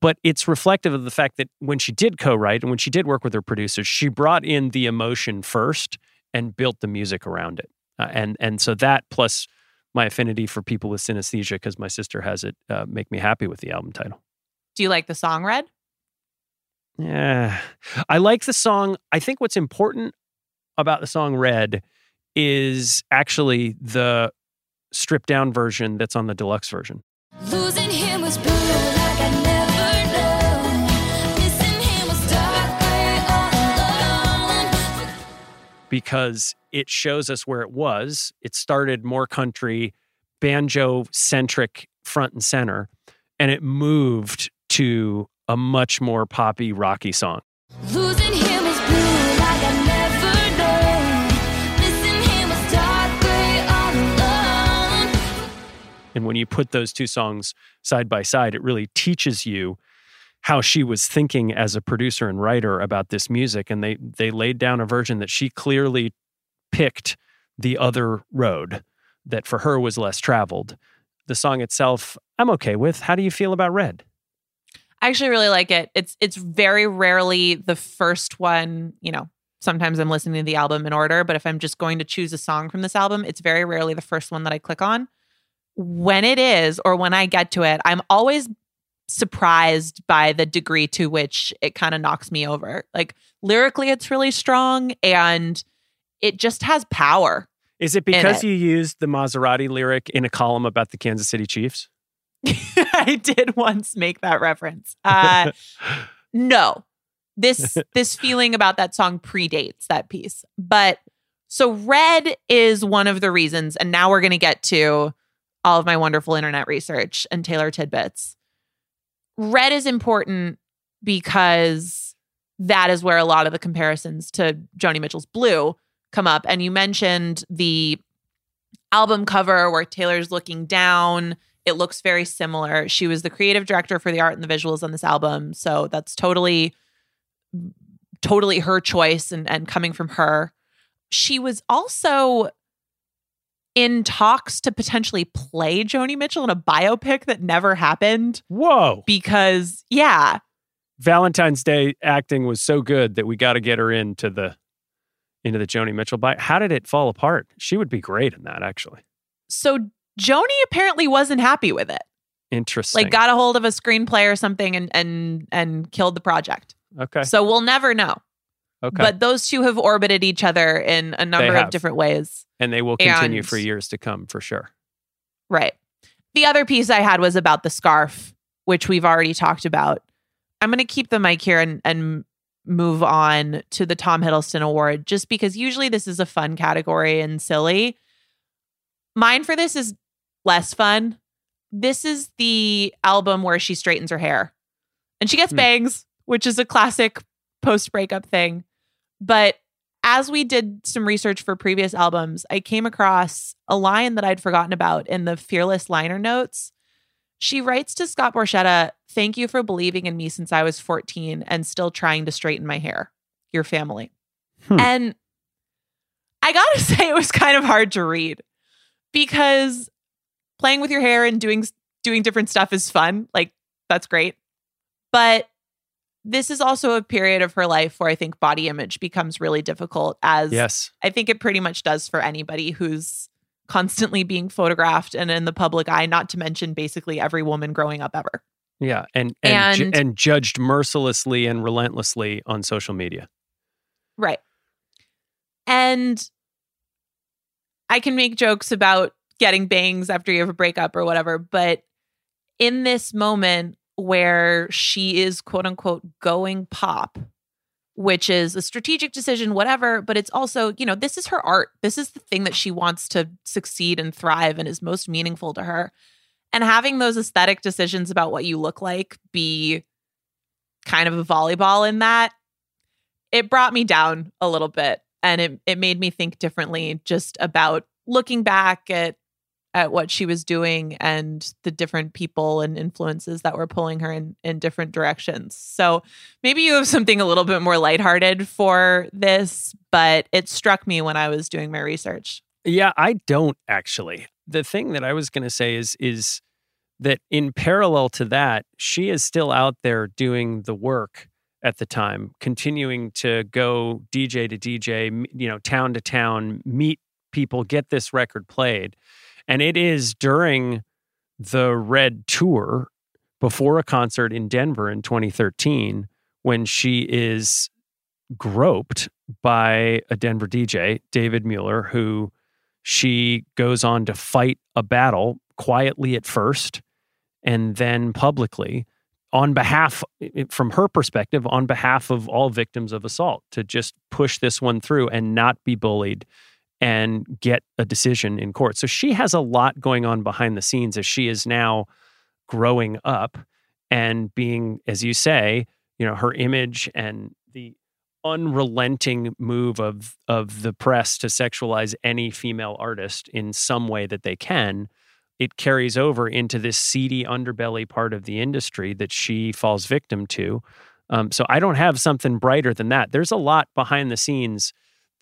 but it's reflective of the fact that when she did co-write and when she did work with her producers she brought in the emotion first and built the music around it Uh, and and so that plus my affinity for people with synesthesia because my sister has it uh, make me happy with the album title Do you like the song Red? yeah i like the song i think what's important about the song red is actually the stripped down version that's on the deluxe version Losing him was brutal like I never known. Missing him was dark all alone. because it shows us where it was. It started more country, banjo centric front and center, and it moved to a much more poppy, rocky song. Losing him was brutal like I never known. Missing him was dark gray all alone. And when you put those two songs side by side, it really teaches you how she was thinking as a producer and writer about this music. And they they laid down a version that she clearly picked the other road that for her was less traveled. The song itself, I'm okay with. How do you feel about Red? I actually really like it. It's it's very rarely the first one, you know. Sometimes I'm listening to the album in order, but if I'm just going to choose a song from this album, it's very rarely the first one that I click on. When it is or when I get to it, I'm always surprised by the degree to which it kind of knocks me over. Like lyrically it's really strong and it just has power. Is it because it. you used the Maserati lyric in a column about the Kansas City Chiefs? I did once make that reference. Uh, no, this this feeling about that song predates that piece. But so red is one of the reasons, and now we're going to get to all of my wonderful internet research and Taylor tidbits. Red is important because that is where a lot of the comparisons to Joni Mitchell's Blue come up. And you mentioned the album cover where Taylor's looking down. It looks very similar. She was the creative director for the art and the visuals on this album. So that's totally, totally her choice and, and coming from her. She was also in talks to potentially play Joni Mitchell in a biopic that never happened Whoa. because, yeah, Valentine's Day acting was so good that we got to get her into the into the Joni Mitchell bio. How did it fall apart? She would be great in that, actually. so Joni apparently wasn't happy with it. Interesting. Like got a hold of a screenplay or something and and and killed the project. okay. So we'll never know. Okay. But those two have orbited each other in a number of different ways. and they will continue and- for years to come for sure. Right. The other piece I had was about the scarf, which we've already talked about. I'm going to keep the mic here and, and move on to the Tom Hiddleston Award, just because usually this is a fun category and silly. Mine for this is less fun. This is the album where she straightens her hair and she gets Hmm. bangs, which is a classic post breakup thing. But as we did some research for previous albums, I came across a line that I'd forgotten about in the Fearless liner notes. She writes to Scott Borchetta, Thank you for believing in me since I was 14 and still trying to straighten my hair. Your family. Hmm. And I gotta say, it was kind of hard to read because playing with your hair and doing doing different stuff is fun. Like, that's great. But this is also a period of her life where I think body image becomes really difficult, as Yes. I think it pretty much does for anybody who's constantly being photographed and in the public eye, not to mention basically every woman growing up ever. Yeah. And and, ju- And- and judged mercilessly and relentlessly on social media. Right. And I can make jokes about getting bangs after you have a breakup or whatever. But in this moment where she is quote unquote going pop, which is a strategic decision, whatever, but it's also, you know, this is her art. This is the thing that she wants to succeed and thrive and is most meaningful to her. And having those aesthetic decisions about what you look like be kind of a volleyball in that, it brought me down a little bit. And it, it made me think differently just about looking back at at what she was doing and the different people and influences that were pulling her in in different directions. So maybe you have something a little bit more lighthearted for this, but it struck me when I was doing my research. Yeah, I don't actually. The thing that I was going to say is is that in parallel to that, she is still out there doing the work at the time, continuing to go DJ to DJ, you know, town to town, meet people, get this record played. And it is during the Red Tour before a concert in Denver in 2013 when she is groped by a Denver DJ, David Mueller, who she goes on to fight a battle quietly at first and then publicly on behalf from her perspective on behalf of all victims of assault to just push this one through and not be bullied and get a decision in court. So she has a lot going on behind the scenes as she is now growing up and being as you say, you know, her image and the unrelenting move of of the press to sexualize any female artist in some way that they can. It carries over into this seedy underbelly part of the industry that she falls victim to. Um, so i don't have something brighter than that. There's a lot behind the scenes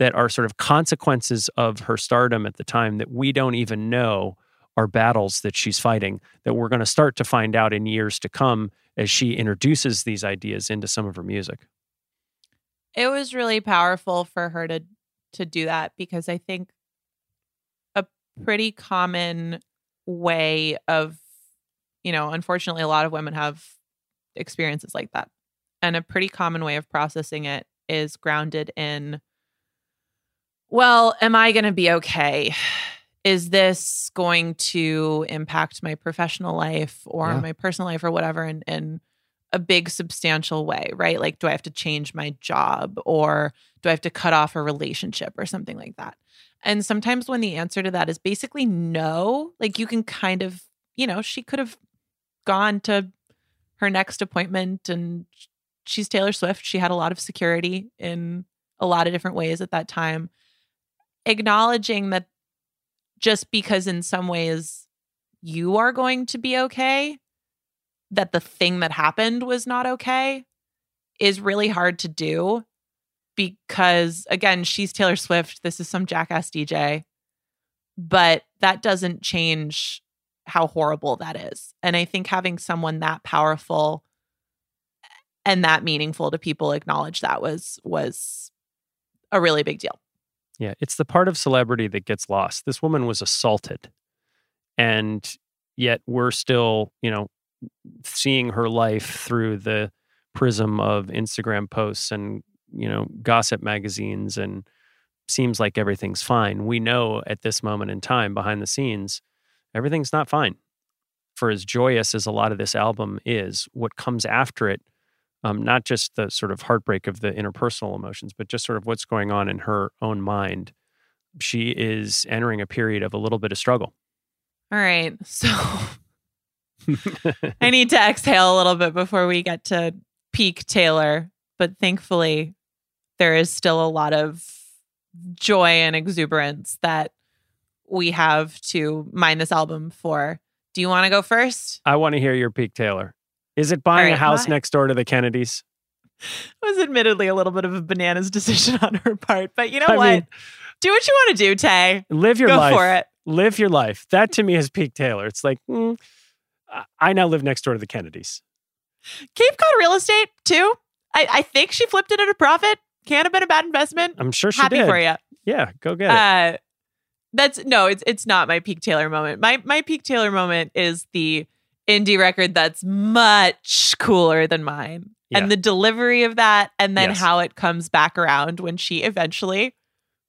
that are sort of consequences of her stardom at the time that we don't even know are battles that she's fighting that we're going to start to find out in years to come as she introduces these ideas into some of her music It was really powerful for her to to do that because I think a pretty common way of you know, unfortunately a lot of women have experiences like that. And a pretty common way of processing it is grounded in well, am I going to be okay? Is this going to impact my professional life or Yeah. my personal life or whatever in, in a big substantial way, right? Like, do I have to change my job or do I have to cut off a relationship or something like that? And sometimes when the answer to that is basically no, like you can kind of, you know, she could have gone to her next appointment and she's Taylor Swift. She had a lot of security in a lot of different ways at that time. Acknowledging that just because in some ways you are going to be okay, that the thing that happened was not okay is really hard to do because again, she's Taylor Swift. This is some jackass DJ. But that doesn't change how horrible that is. And I think having someone that powerful and that meaningful to people acknowledge that was was a really big deal. Yeah, it's the part of celebrity that gets lost. This woman was assaulted, and yet we're still, you know, seeing her life through the prism of Instagram posts and, you know, gossip magazines and seems like everything's fine. We know at this moment in time behind the scenes, everything's not fine. For as joyous as a lot of this album is, what comes after it um, not just the sort of heartbreak of the interpersonal emotions, but just sort of what's going on in her own mind. She is entering a period of a little bit of struggle. All right. So I need to exhale a little bit before we get to peak Taylor, but thankfully there is still a lot of joy and exuberance that we have to mine this album for. Do you want to go first? I want to hear your peak, Taylor. Is it buying All a house my- next door to the Kennedys? It was admittedly a little bit of a bananas decision on her part, but you know I what? mean- do what you want to do, Tay. Live your Go life. for it. Live your life. That to me is peak Taylor. It's like, mm, I- I now live next door to the Kennedys. Cape Cod real estate too. I, I think she flipped it at a profit. Can't have been a bad investment. I'm sure she Happy did. for you. Yeah, go get it. Uh, that's no, it's it's not my peak Taylor moment. My my peak Taylor moment is the indie record that's much cooler than mine. Yeah. And the delivery of that and then Yes. how it comes back around when she eventually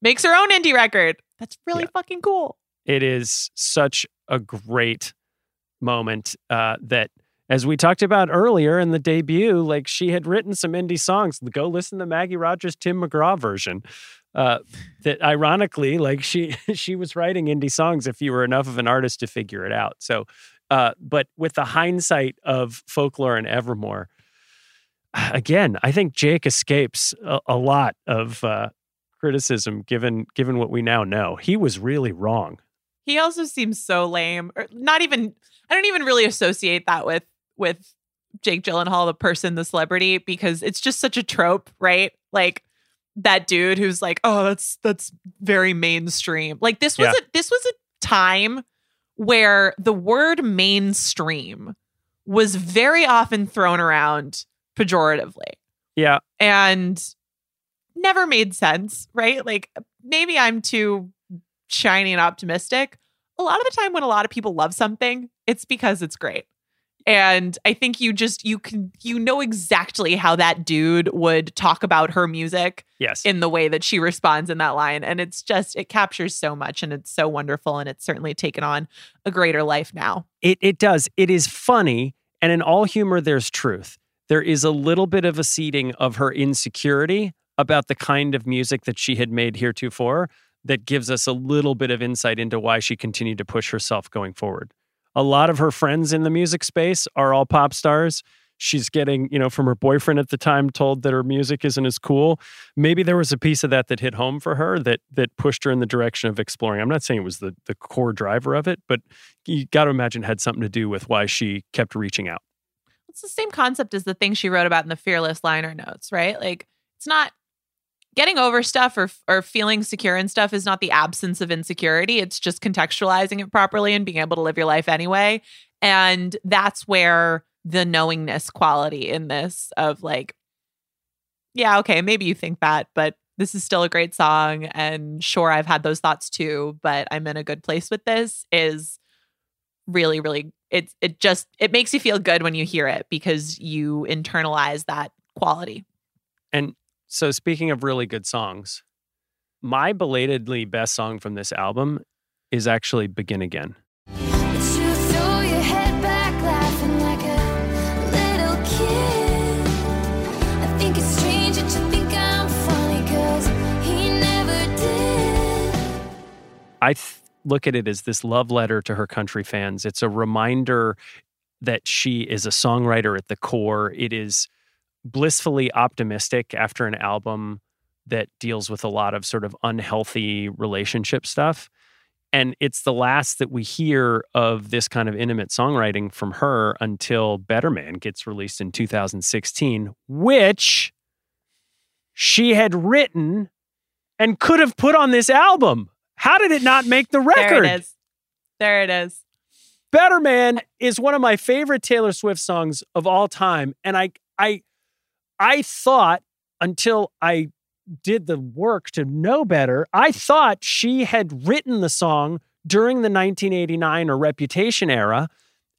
makes her own indie record. That's really Yeah. fucking cool. It is such a great moment uh, that, as we talked about earlier in the debut, like she had written some indie songs. Go listen to Maggie Rogers' Tim McGraw version. Uh, that ironically, like she she was writing indie songs if you were enough of an artist to figure it out. So, uh, but with the hindsight of folklore and Evermore, again, I think Jake escapes a, a lot of uh, criticism given given what we now know. He was really wrong. He also seems so lame. Or not even I don't even really associate that with with Jake Gyllenhaal, the person, the celebrity, because it's just such a trope, right? Like that dude who's like, oh, that's that's very mainstream. Like this was Yeah. a this was a time where the word mainstream was very often thrown around pejoratively Yeah, and never made sense, right? Like maybe I'm too shiny and optimistic. A lot of the time when a lot of people love something, it's because it's great. And I think you just you can you know exactly how that dude would talk about her music yes. in the way that she responds in that line and it's just it captures so much and it's so wonderful and it's certainly taken on a greater life now. It it does. It is funny, and in all humor, there's truth. There is a little bit of a seeding of her insecurity about the kind of music that she had made heretofore that gives us a little bit of insight into why she continued to push herself going forward. A lot of her friends in the music space are all pop stars. She's getting, you know, from her boyfriend at the time told that her music isn't as cool. Maybe there was a piece of that that hit home for her that that pushed her in the direction of exploring. I'm not saying it was the the core driver of it, but you got to imagine it had something to do with why she kept reaching out. It's the same concept as the thing she wrote about in the fearless liner notes, right? Like it's not getting over stuff or or feeling secure and stuff is not the absence of insecurity. It's just contextualizing it properly and being able to live your life anyway. And that's where the knowingness quality in this of like, yeah, okay, maybe you think that, but this is still a great song. And sure, I've had those thoughts too, but I'm in a good place with this is really, really it's it just it makes you feel good when you hear it because you internalize that quality. And so, speaking of really good songs, my belatedly best song from this album is actually Begin Again. But you throw your head back, laughing like a little kid. I think it's strange that you think I'm funny, cause he never did. I th- look at it as this love letter to her country fans. It's a reminder that she is a songwriter at the core. It is blissfully optimistic after an album that deals with a lot of sort of unhealthy relationship stuff. And it's the last that we hear of this kind of intimate songwriting from her until Better Man gets released in 2016, which she had written and could have put on this album. How did it not make the record? There it is. There it is. Better Man is one of my favorite Taylor Swift songs of all time. And I I I thought until I did the work to know better, I thought she had written the song during the 1989 or Reputation era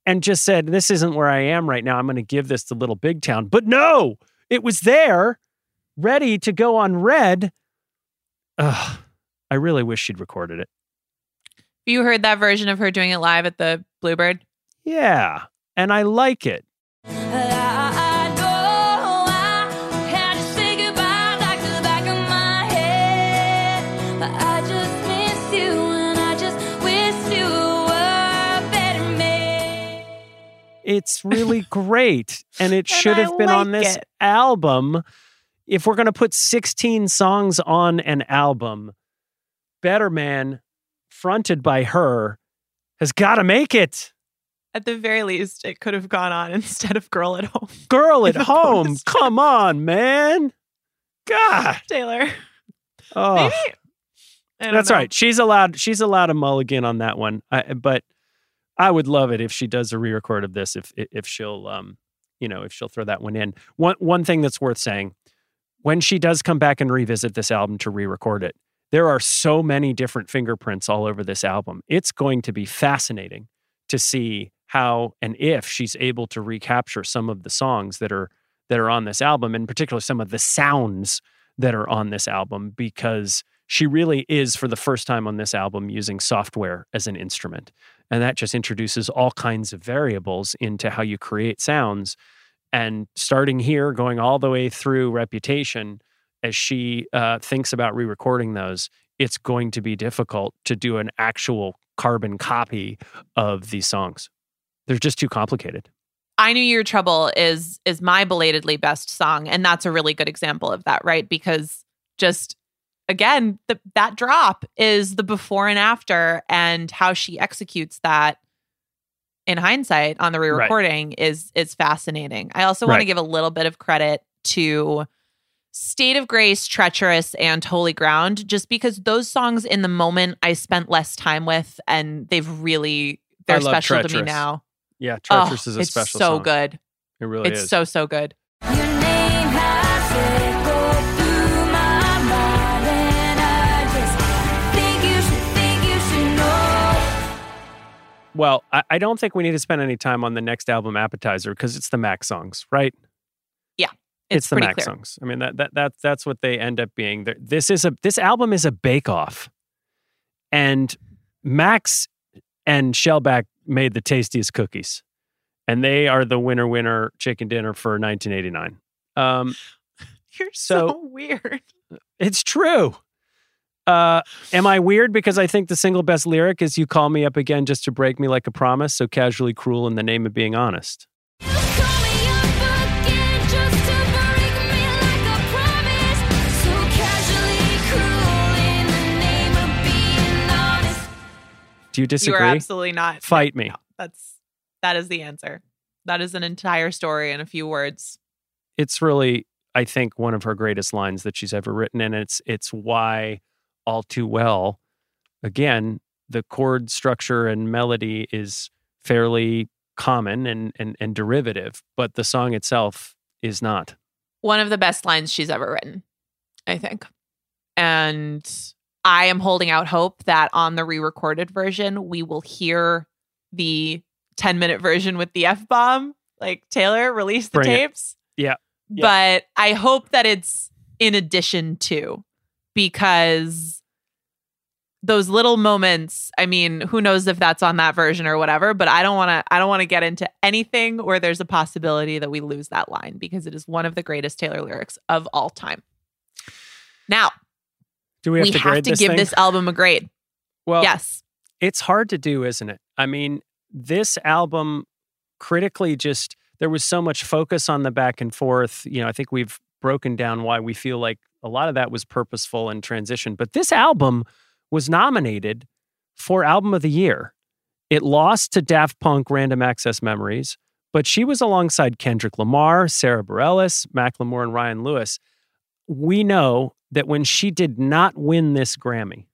and just said, This isn't where I am right now. I'm going to give this to Little Big Town. But no, it was there, ready to go on red. Ugh, I really wish she'd recorded it. You heard that version of her doing it live at the Bluebird? Yeah. And I like it. It's really great. And it should have been on this it. album. If we're going to put 16 songs on an album, Better Man, fronted by her, has got to make it. At the very least, it could have gone on instead of Girl at Home. Girl at home. bonus Come on, man. God. Taylor. Oh, Maybe. That's know. right. She's allowed. She's allowed a mulligan on that one. I, but I would love it if she does a re-record of this. If if she'll, um, you know, if she'll throw that one in. One one thing that's worth saying, when she does come back and revisit this album to re-record it, there are so many different fingerprints all over this album. It's going to be fascinating to see how and if she's able to recapture some of the songs that are that are on this album, and particularly some of the sounds that are on this album, because she really is for the first time on this album using software as an instrument. And that just introduces all kinds of variables into how you create sounds. And starting here, going all the way through Reputation, as she uh, thinks about re recording those, it's going to be difficult to do an actual carbon copy of these songs. They're just too complicated. I knew your trouble is is my belatedly best song, and that's a really good example of that, right? Because just again, the, that drop is the before and after, and how she executes that in hindsight on the re-recording is is fascinating. I also want to give a little bit of credit to State of Grace, Treacherous, and Holy Ground, just because those songs in the moment I spent less time with, and they've really they're special to me now. Yeah, Treacherous Oh, is a it's special so song. good. It really it's is. so so good. Well, I, I don't think we need to spend any time on the next album, Appetizer, because it's the Max songs, right? Yeah, it's, it's the Max clear. songs. I mean that that that that's what they end up being. This is a this album is a bake off, and Max and Shellback made the tastiest cookies, and they are the winner winner chicken dinner for 1989. Um, You're so, So- weird. it's true. Uh, am I weird because I think the single best lyric is "You call me up again just to break me like a promise, so casually cruel in the name of being honest." You call me up again just to break me like a promise. So casually cruel in the name of being honest. Do you You disagree? are absolutely not. Fight me. No, that's that is the answer. That is an entire story in a few words. it's really i think one of her greatest lines that she's ever written and it's it's why all too well again the chord structure and melody is fairly common and and, and derivative but the song itself is not One of the best lines she's ever written, I think. And I am holding out hope that on the re-recorded version, we will hear the 10 minute version with the F bomb. Like Taylor released the Bring tapes. Yeah. But I hope that it's in addition to because those little moments, I mean, who knows if that's on that version or whatever, but I don't want to I don't want to get into anything where there's a possibility that we lose that line because it is one of the greatest Taylor lyrics of all time. Now, do we have we to have to give thing? this album a grade. well yes. it's hard to do, isn't it? I mean, this album critically just there was so much focus on the back and forth. You know, I think we've broken down why we feel like a lot of that was purposeful and transition. But this album was nominated for album of the year. It lost to Daft Punk Random Access Memories, but she was alongside Kendrick Lamar, Sara Bareilles, Macklemore, and Ryan Lewis. We know that when she did not win this Grammy,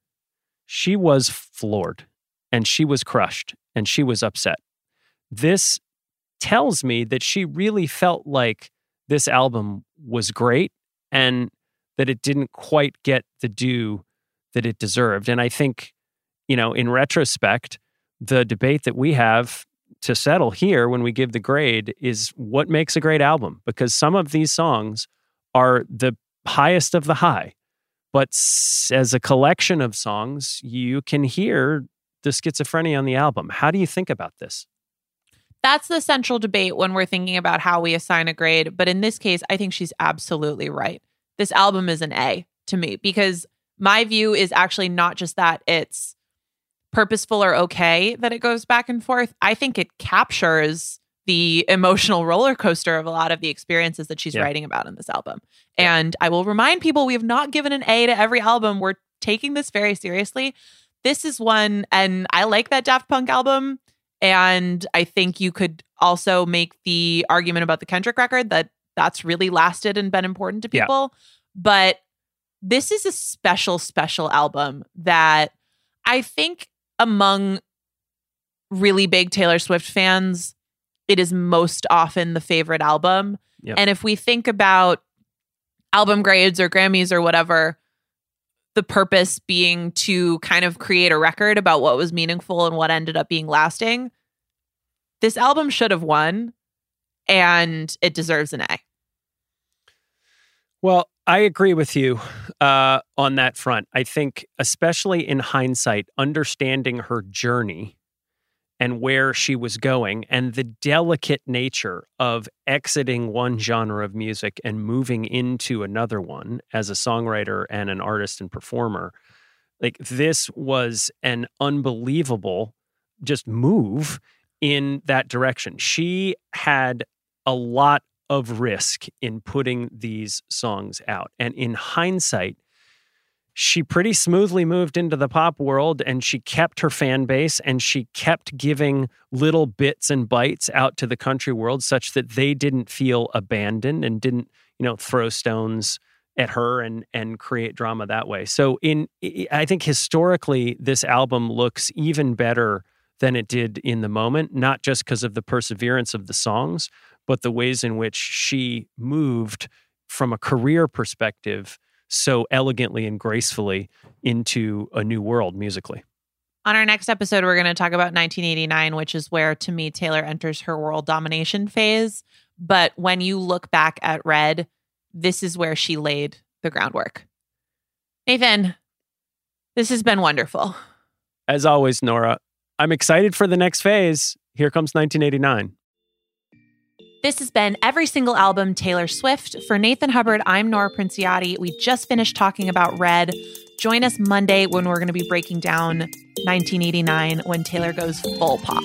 she was floored and she was crushed and she was upset. This tells me that she really felt like this album was great and that it didn't quite get the due that it deserved. And I think, you know, in retrospect, the debate that we have to settle here when we give the grade is what makes a great album because some of these songs are the highest of the high. But as a collection of songs, you can hear the schizophrenia on the album. How do you think about this? That's the central debate when we're thinking about how we assign a grade. But in this case, I think she's absolutely right. This album is an A to me because my view is actually not just that it's purposeful or okay that it goes back and forth. I think it captures the emotional roller coaster of a lot of the experiences that she's Yeah. writing about in this album. And I will remind people we have not given an A to every album. We're taking this very seriously. This is one, and I like that Daft Punk album. And I think you could also make the argument about the Kendrick record that that's really lasted and been important to Yeah. people. But this is a special, special album that I think among really big Taylor Swift fans, it is most often the favorite album. And if we think about album grades or Grammys or whatever, the purpose being to kind of create a record about what was meaningful and what ended up being lasting, this album should have won and it deserves an A. Well, I agree with you uh, on that front. I think, especially in hindsight, understanding her journey and where she was going and the delicate nature of exiting one genre of music and moving into another one as a songwriter and an artist and performer. Like, this was an unbelievable just move in that direction. She had a lot of risk in putting these songs out. And in hindsight, she pretty smoothly moved into the pop world and she kept her fan base and she kept giving little bits and bites out to the country world such that they didn't feel abandoned and didn't, you know, throw stones at her and and create drama that way. So in I think historically this album looks even better than it did in the moment, not just because of the perseverance of the songs, but the ways in which she moved from a career perspective so elegantly and gracefully into a new world musically. On our next episode, we're going to talk about 1989, which is where, to me, Taylor enters her world domination phase. But when you look back at Red, this is where she laid the groundwork. Nathan, this has been wonderful. As always, Nora, I'm excited for the next phase. Here comes 1989. This has been every single album Taylor Swift. For Nathan Hubbard, I'm Nora Princiotti. We just finished talking about Red. Join us Monday when we're going to be breaking down 1989 when Taylor goes full pop.